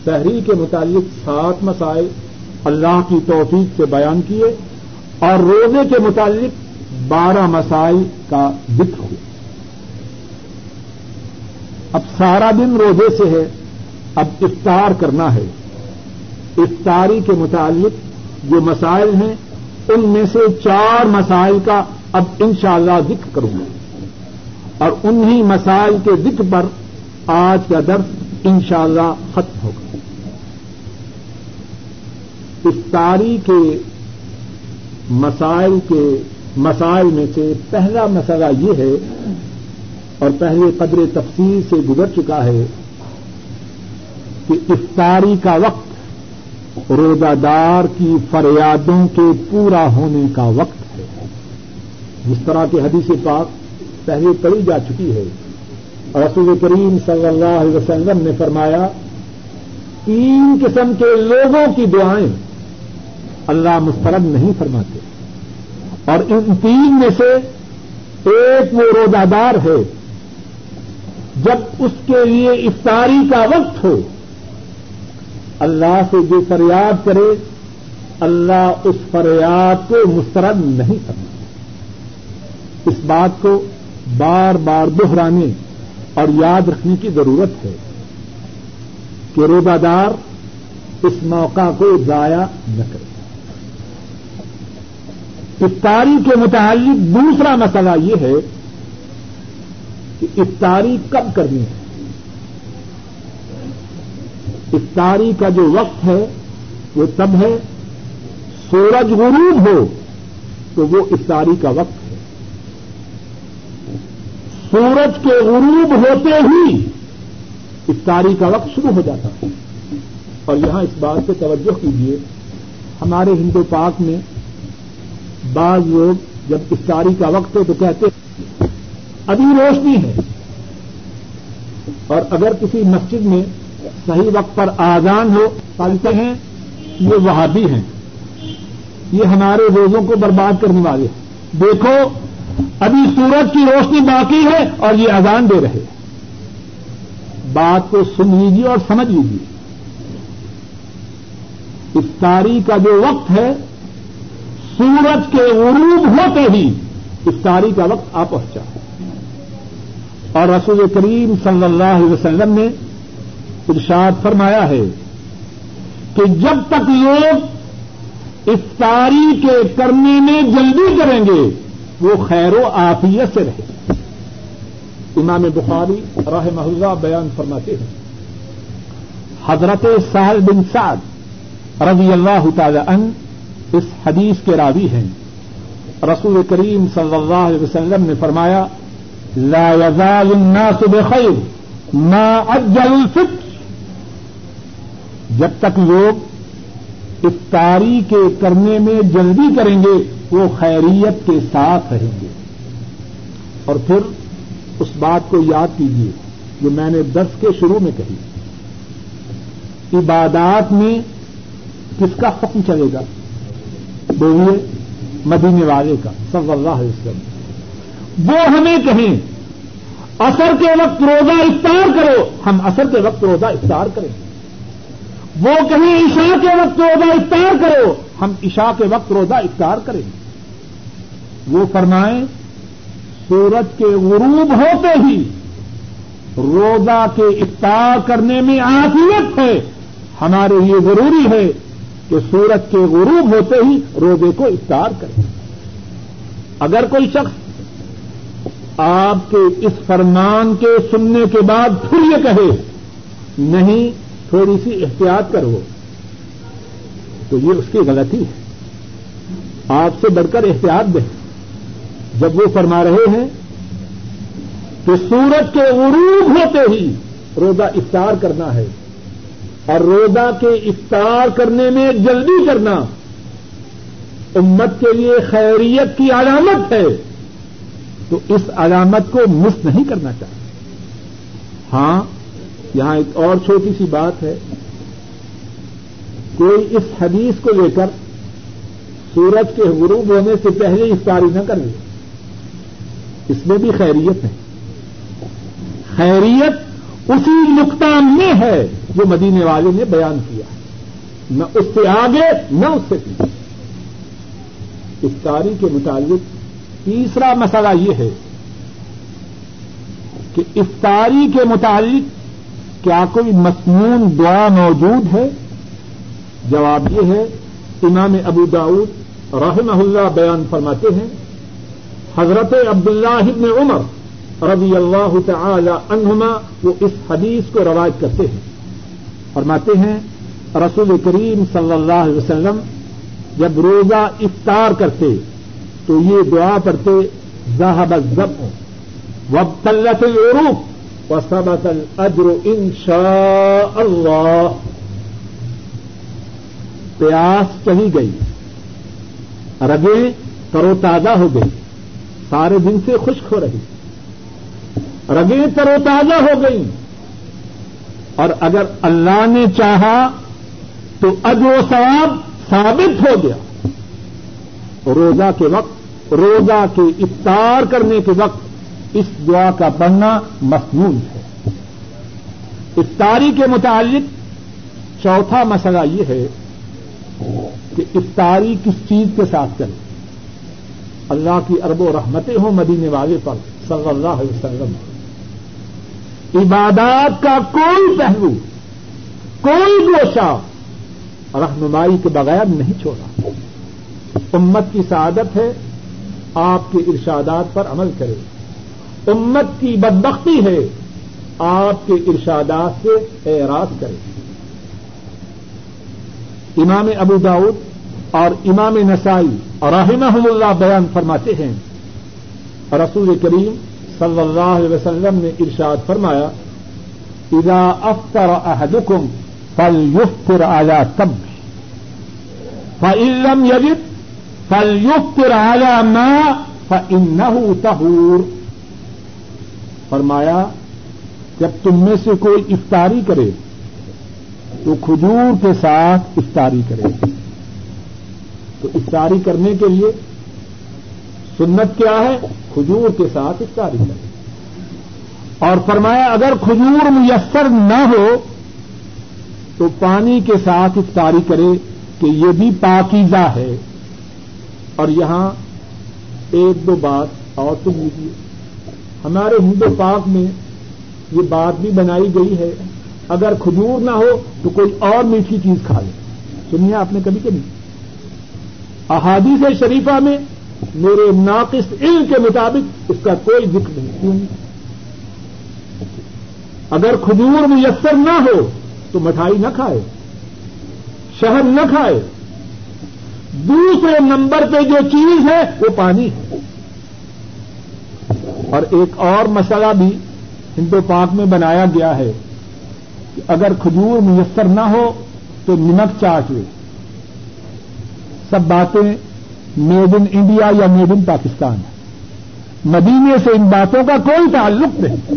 شہری کے متعلق سات مسائل اللہ کی توفیق سے بیان کیے اور روزے کے متعلق بارہ مسائل کا ذکر ہوا۔ اب سارا دن روزے سے ہے، اب افطار کرنا ہے۔ افطاری کے متعلق جو مسائل ہیں ان میں سے چار مسائل کا اب انشاءاللہ اللہ ذکر کروں گا۔ اور انہی مسائل کے ذکر پر آج کا درس انشاءاللہ اللہ ختم ہوگا۔ افطاری کے مسائل کے مسائل میں سے پہلا مسئلہ یہ ہے اور پہلے قدر تفصیل سے گزر چکا ہے کہ افطاری کا وقت روزہ دار کی فریادوں کے پورا ہونے کا وقت ہے۔ جس طرح کے حدیث پاک پہلے پڑھی جا چکی ہے۔ رسول کریم صلی اللہ علیہ وسلم نے فرمایا، تین قسم کے لوگوں کی دعائیں اللہ مسترد نہیں فرماتے۔ اور ان تین میں سے ایک وہ روزہ دار ہے۔ جب اس کے لیے افطاری کا وقت ہو اللہ سے جو فریاد کرے، اللہ اس فریاد کو مسترد نہیں کرنا۔ اس بات کو بار بار دہرانے اور یاد رکھنے کی ضرورت ہے کہ روزہ دار اس موقع کو ضائع نہ کرے۔ افطاری کے متعلق دوسرا مسئلہ یہ ہے کہ افطاری کب کرنی ہے؟ افطاری کا جو وقت ہے، وہ تب ہے، سورج غروب ہو تو وہ افطاری کا وقت ہے۔ سورج کے غروب ہوتے ہی افطاری کا وقت شروع ہو جاتا ہے۔ اور یہاں اس بات پہ توجہ کیجیے ہمارے ہندو پاک میں بعض لوگ جب افطاری کا وقت ہو تو کہتے ابھی روشنی ہے۔ اور اگر کسی مسجد میں صحیح وقت پر آزان ہو پالتے ہیں، یہ وہابی ہیں۔ یہ ہمارے روزوں کو برباد کرنے والے ہیں۔ دیکھو، ابھی سورج کی روشنی باقی ہے اور یہ اذان دے رہے بات کو سن لیجیے اور سمجھ لیجیے افطاری کا جو وقت ہے، سورج کے غروب ہوتے ہی افطاری کا وقت آ پہنچا اور رسول کریم صلی اللہ علیہ وسلم نے ارشاد فرمایا ہے کہ جب تک لوگ افطاری کے کرنے میں جلدی کریں گے، وہ خیر و آفیت سے رہے۔ امام بخاری راہ محلہ بیان فرماتے ہیں، حضرت سہل بن سعد رضی اللہ تعالی ان اس حدیث کے راوی ہیں۔ رسول کریم صلی اللہ علیہ وسلم نے فرمایا، لا يزال الناس بخير ما اجل الفطر جب تک لوگ افطاری کے کرنے میں جلدی کریں گے، وہ خیریت کے ساتھ رہیں گے۔ اور پھر اس بات کو یاد کیجیے جو میں نے دس کے شروع میں کہی۔ عبادات میں کس کا حکم چلے گا؟ بولیے، مدینے والے کا، صلی اللہ علیہ وسلم۔ وہ ہمیں کہیں، اثر کے وقت روزہ افطار کرو۔ ہم اثر کے وقت روزہ افطار کریں۔ وہ کہیں عشاء کے وقت روزہ افطار کرو، ہم عشاء کے وقت روزہ افطار کریں گے۔ وہ فرمائیں، سورج کے غروب ہوتے ہی روزہ کے افطار کرنے میں آفیت ہے۔ ہمارے لیے ضروری ہے کہ سورج کے غروب ہوتے ہی روزے کو افطار کریں۔ اگر کوئی شخص آپ کے اس فرمان کے سننے کے بعد پھر یہ کہے، نہیں تھوڑی سی احتیاط کرو۔ تو یہ اس کی غلطی ہے۔ آپ سے بڑھ کر احتیاط دیں جب وہ فرما رہے ہیں کہ سورج کے غروب ہوتے ہی روزہ افطار کرنا ہے اور روزہ کے افطار کرنے میں جلدی کرنا امت کے لیے خیریت کی علامت ہے، تو اس علامت کو مس نہیں کرنا چاہیے ہاں یہاں ایک اور چھوٹی سی بات ہے۔ کوئی اس حدیث کو لے کر سورج کے غروب ہونے سے پہلے افطاری نہ کر لے اس میں بھی خیریت ہے۔ خیریت اسی نقطہ میں ہے جو مدینے والے نے بیان کیا۔ نہ اس سے آگے، نہ اس سے پیچھے۔ افطاری کے متعلق تیسرا مسئلہ یہ ہے کہ افطاری کے متعلق کیا کوئی مصنون دعا موجود ہے؟ جواب یہ ہے، امام ابو داود رحمہ اللہ بیان فرماتے ہیں، حضرت عبداللہ ابن عمر رضی اللہ تعالی عنہما وہ اس حدیث کو روایت کرتے ہیں۔ فرماتے ہیں، رسول کریم صلی اللہ علیہ وسلم جب روزہ افطار کرتے تو یہ دعا پڑھتے، ذہب الزب وابتلت العروق۔ وثبت الاجر ان شاء اللہ پیاس چلی گئی. رگیں ترو تازہ ہو گئی. سارے دن سے خشک ہو رہی. رگیں تر و تازہ ہو گئی. اور اگر اللہ نے چاہا تو اج و ثواب ثابت ہو گیا. روزہ کے وقت، روزہ کے افطار کرنے کے وقت اس دعا کا پڑھنا مصنون ہے۔ افطاری کے متعلق چوتھا مسئلہ یہ ہے کہ افطاری کس چیز کے ساتھ کرے اللہ کی ارب و رحمتیں ہوں مدینے والے پر صلی اللہ علیہ وسلم۔ عبادات کا کوئی پہلو، کوئی گوشہ رہنمائی کے بغیر نہیں چھوڑا۔ امت کی سعادت ہے، آپ کے ارشادات پر عمل کرے۔ امت کی بدبختی ہے، آپ کے ارشادات سے اعراض کرے امام ابو داود اور امام نسائی اور رحمہ اللہ بیان فرماتے ہیں۔ رسول کریم صلی اللہ علیہ وسلم نے ارشاد فرمایا، اذا افطر احدكم فليفطر على تب فان لم يجد فل یوک راجا نہ تہور فرمایا، جب تم میں سے کوئی افطاری کرے، تو کھجور کے ساتھ افطاری کرے۔ تو افطاری کرنے کے لیے سنت کیا ہے؟ کھجور کے ساتھ افطاری کرے۔ اور فرمایا، اگر کھجور میسر نہ ہو، تو پانی کے ساتھ افطاری کرے کہ یہ بھی پاکیزہ ہے۔ اور یہاں ایک دو بات اور سن لیجیے ہمارے ہندو پاک میں یہ بات بھی بنائی گئی ہے، اگر کھجور نہ ہو تو کوئی اور میٹھی چیز کھا لے۔ سنیے آپ نے کبھی کبھی۔ احادیث شریفہ میں میرے ناقص علم کے مطابق اس کا کوئی ذکر نہیں۔ کیوں؟ اگر کھجور میسر نہ ہو تو مٹھائی نہ کھائے شہر نہ کھائے۔ دوسرے نمبر پہ جو چیز ہے وہ پانی ہے۔ اور ایک اور مسئلہ بھی ہندو پاک میں بنایا گیا ہے کہ اگر کھجور میسر نہ ہو تو نمک چاٹ لے۔ سب باتیں میڈ ان انڈیا یا میڈ ان پاکستان مدینے سے ان باتوں کا کوئی تعلق نہیں۔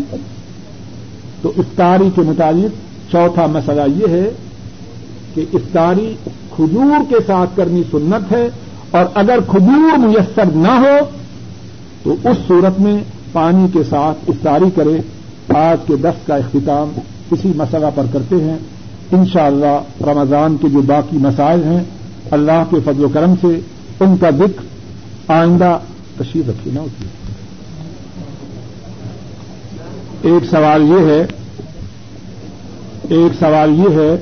تو افطاری کے متعلق چوتھا مسئلہ یہ ہے کہ افطاری کھجور کے ساتھ کرنی سنت ہے اور اگر کھجور میسر نہ ہو تو اس صورت میں پانی کے ساتھ افطاری کرے آج کے دس کا اختتام اسی مسئلہ پر کرتے ہیں۔ انشاءاللہ رمضان کے جو باقی مسائل ہیں، اللہ کے فضل و کرم سے ان کا ذکر آئندہ تشریف رکھی نہ ہوتی ہے ایک سوال یہ ہے، ایک سوال یہ ہے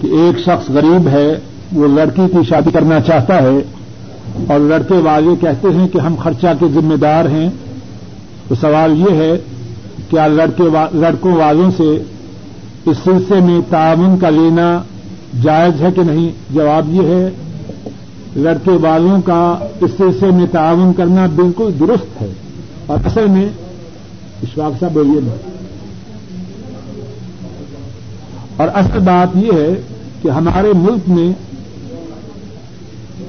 کہ ایک شخص غریب ہے، وہ لڑکی کی شادی کرنا چاہتا ہے اور لڑکے والے کہتے ہیں کہ ہم خرچہ کے ذمہ دار ہیں تو سوال یہ ہے کیا لڑکوں والوں سے اس سلسلے میں تعاون کا لینا جائز ہے کہ نہیں؟ جواب یہ ہے، لڑکے والوں کا اس سلسلے میں تعاون کرنا بالکل درست ہے۔ اور اصل میں، اشفاق صاحب بولیے نا۔ اور اصل بات یہ ہے کہ ہمارے ملک میں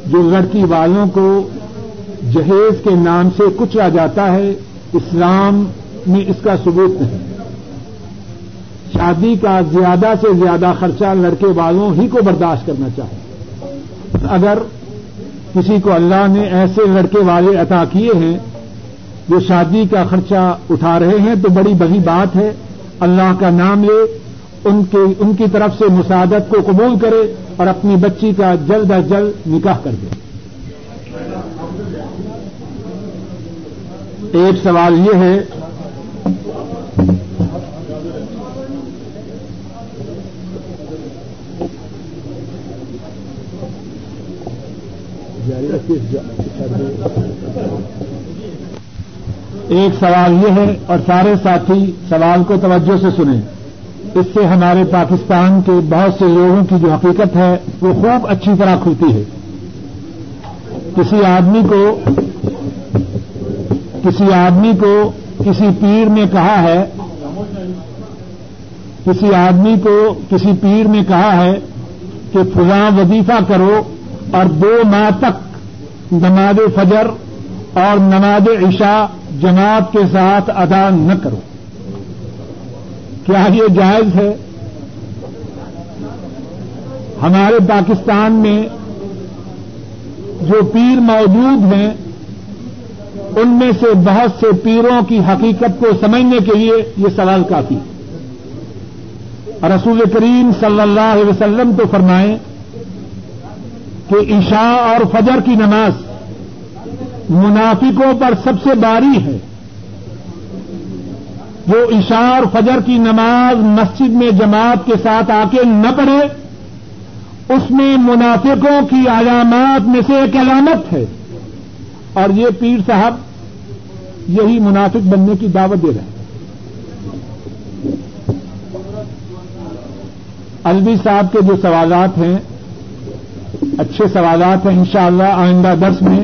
جو لڑکی والوں کو جہیز کے نام سے کچلا جاتا ہے اسلام میں اس کا ثبوت نہیں۔ شادی کا زیادہ سے زیادہ خرچہ لڑکے والوں ہی کو برداشت کرنا چاہے اگر کسی کو اللہ نے ایسے لڑکے والے عطا کیے ہیں جو شادی کا خرچہ اٹھا رہے ہیں، تو بڑی بڑی بات ہے۔ اللہ کا نام لے، ان کی ان کی طرف سے مساعدت کو قبول کرے اور اپنی بچی کا جلد از جلد نکاح کر دے۔ ایک سوال یہ ہے ایک سوال یہ ہے اور سارے ساتھی سوال کو توجہ سے سنیں۔ اس سے ہمارے پاکستان کے بہت سے لوگوں کی جو حقیقت ہے وہ خوب اچھی طرح کھلتی ہے۔ کسی آدمی کو کسی آدمی کو کسی پیر نے کہا ہے، کسی آدمی کو کسی پیر نے کہا ہے کہ فلاں وظیفہ کرو اور دو ماہ تک نماز فجر اور نماز عشاء جماعت کے ساتھ ادا نہ کرو۔ کیا یہ جائز ہے؟ ہمارے پاکستان میں جو پیر موجود ہیں ان میں سے بہت سے پیروں کی حقیقت کو سمجھنے کے لیے یہ سوال کافی رسول کریم صلی اللہ علیہ وسلم تو فرمائیں کہ عشاء اور فجر کی نماز منافقوں پر سب سے باری ہے۔ جو عشاء اور فجر کی نماز مسجد میں جماعت کے ساتھ آ کے نہ پڑھے، اس میں منافقوں کی علامات میں سے ایک علامت ہے۔ اور یہ پیر صاحب یہی منافق بننے کی دعوت دے رہے ہیں۔ الوی صاحب کے جو سوالات ہیں، اچھے سوالات ہیں انشاءاللہ آئندہ درس میں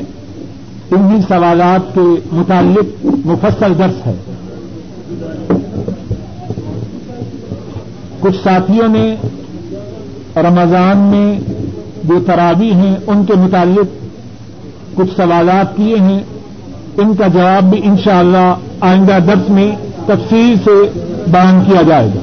انہیں سوالات کے متعلق مفصل درس ہے۔ کچھ ساتھیوں نے رمضان میں جو تراوی ہیں، ان کے متعلق کچھ سوالات کیے ہیں، ان کا جواب بھی انشاءاللہ آئندہ درس میں تفصیل سے بیان کیا جائے گا۔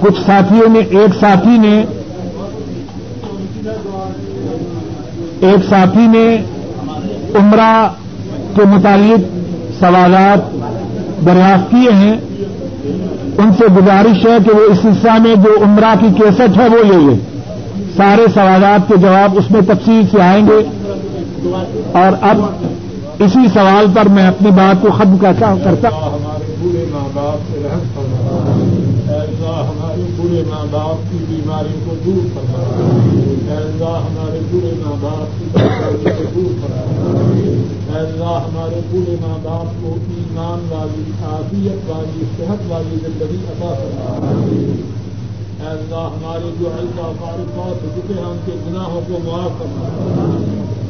کچھ ساتھیوں نے ایک ساتھی نے، ایک ساتھی نے عمرہ کے متعلق سوالات دریافت کیے ہیں، ان سے گزارش ہے کہ وہ اس سلسلہ میں جو عمرہ کی کیسٹ ہے، وہ لے لیں۔ سارے سوالات کے جواب اس میں تفصیل سے آئیں گے۔ اور اب اسی سوال پر میں اپنی بات کو ختم کرتا ہمارے پورے ماں باپ سے رحم فرما ہمارے پورے ماں باپ کی بیماری کو دور فرما ہمارے پورے ماں باپ کی بیماری کو دور فرما اللہ ہمارے پورے ماں باپ کو ایمان والی عافیت والی صحت والی زندگی عطا فرما اللہ ہمارے جو حلقہ فارقات پاس چکے ہیں ان کے گناہوں کو معاف کرنا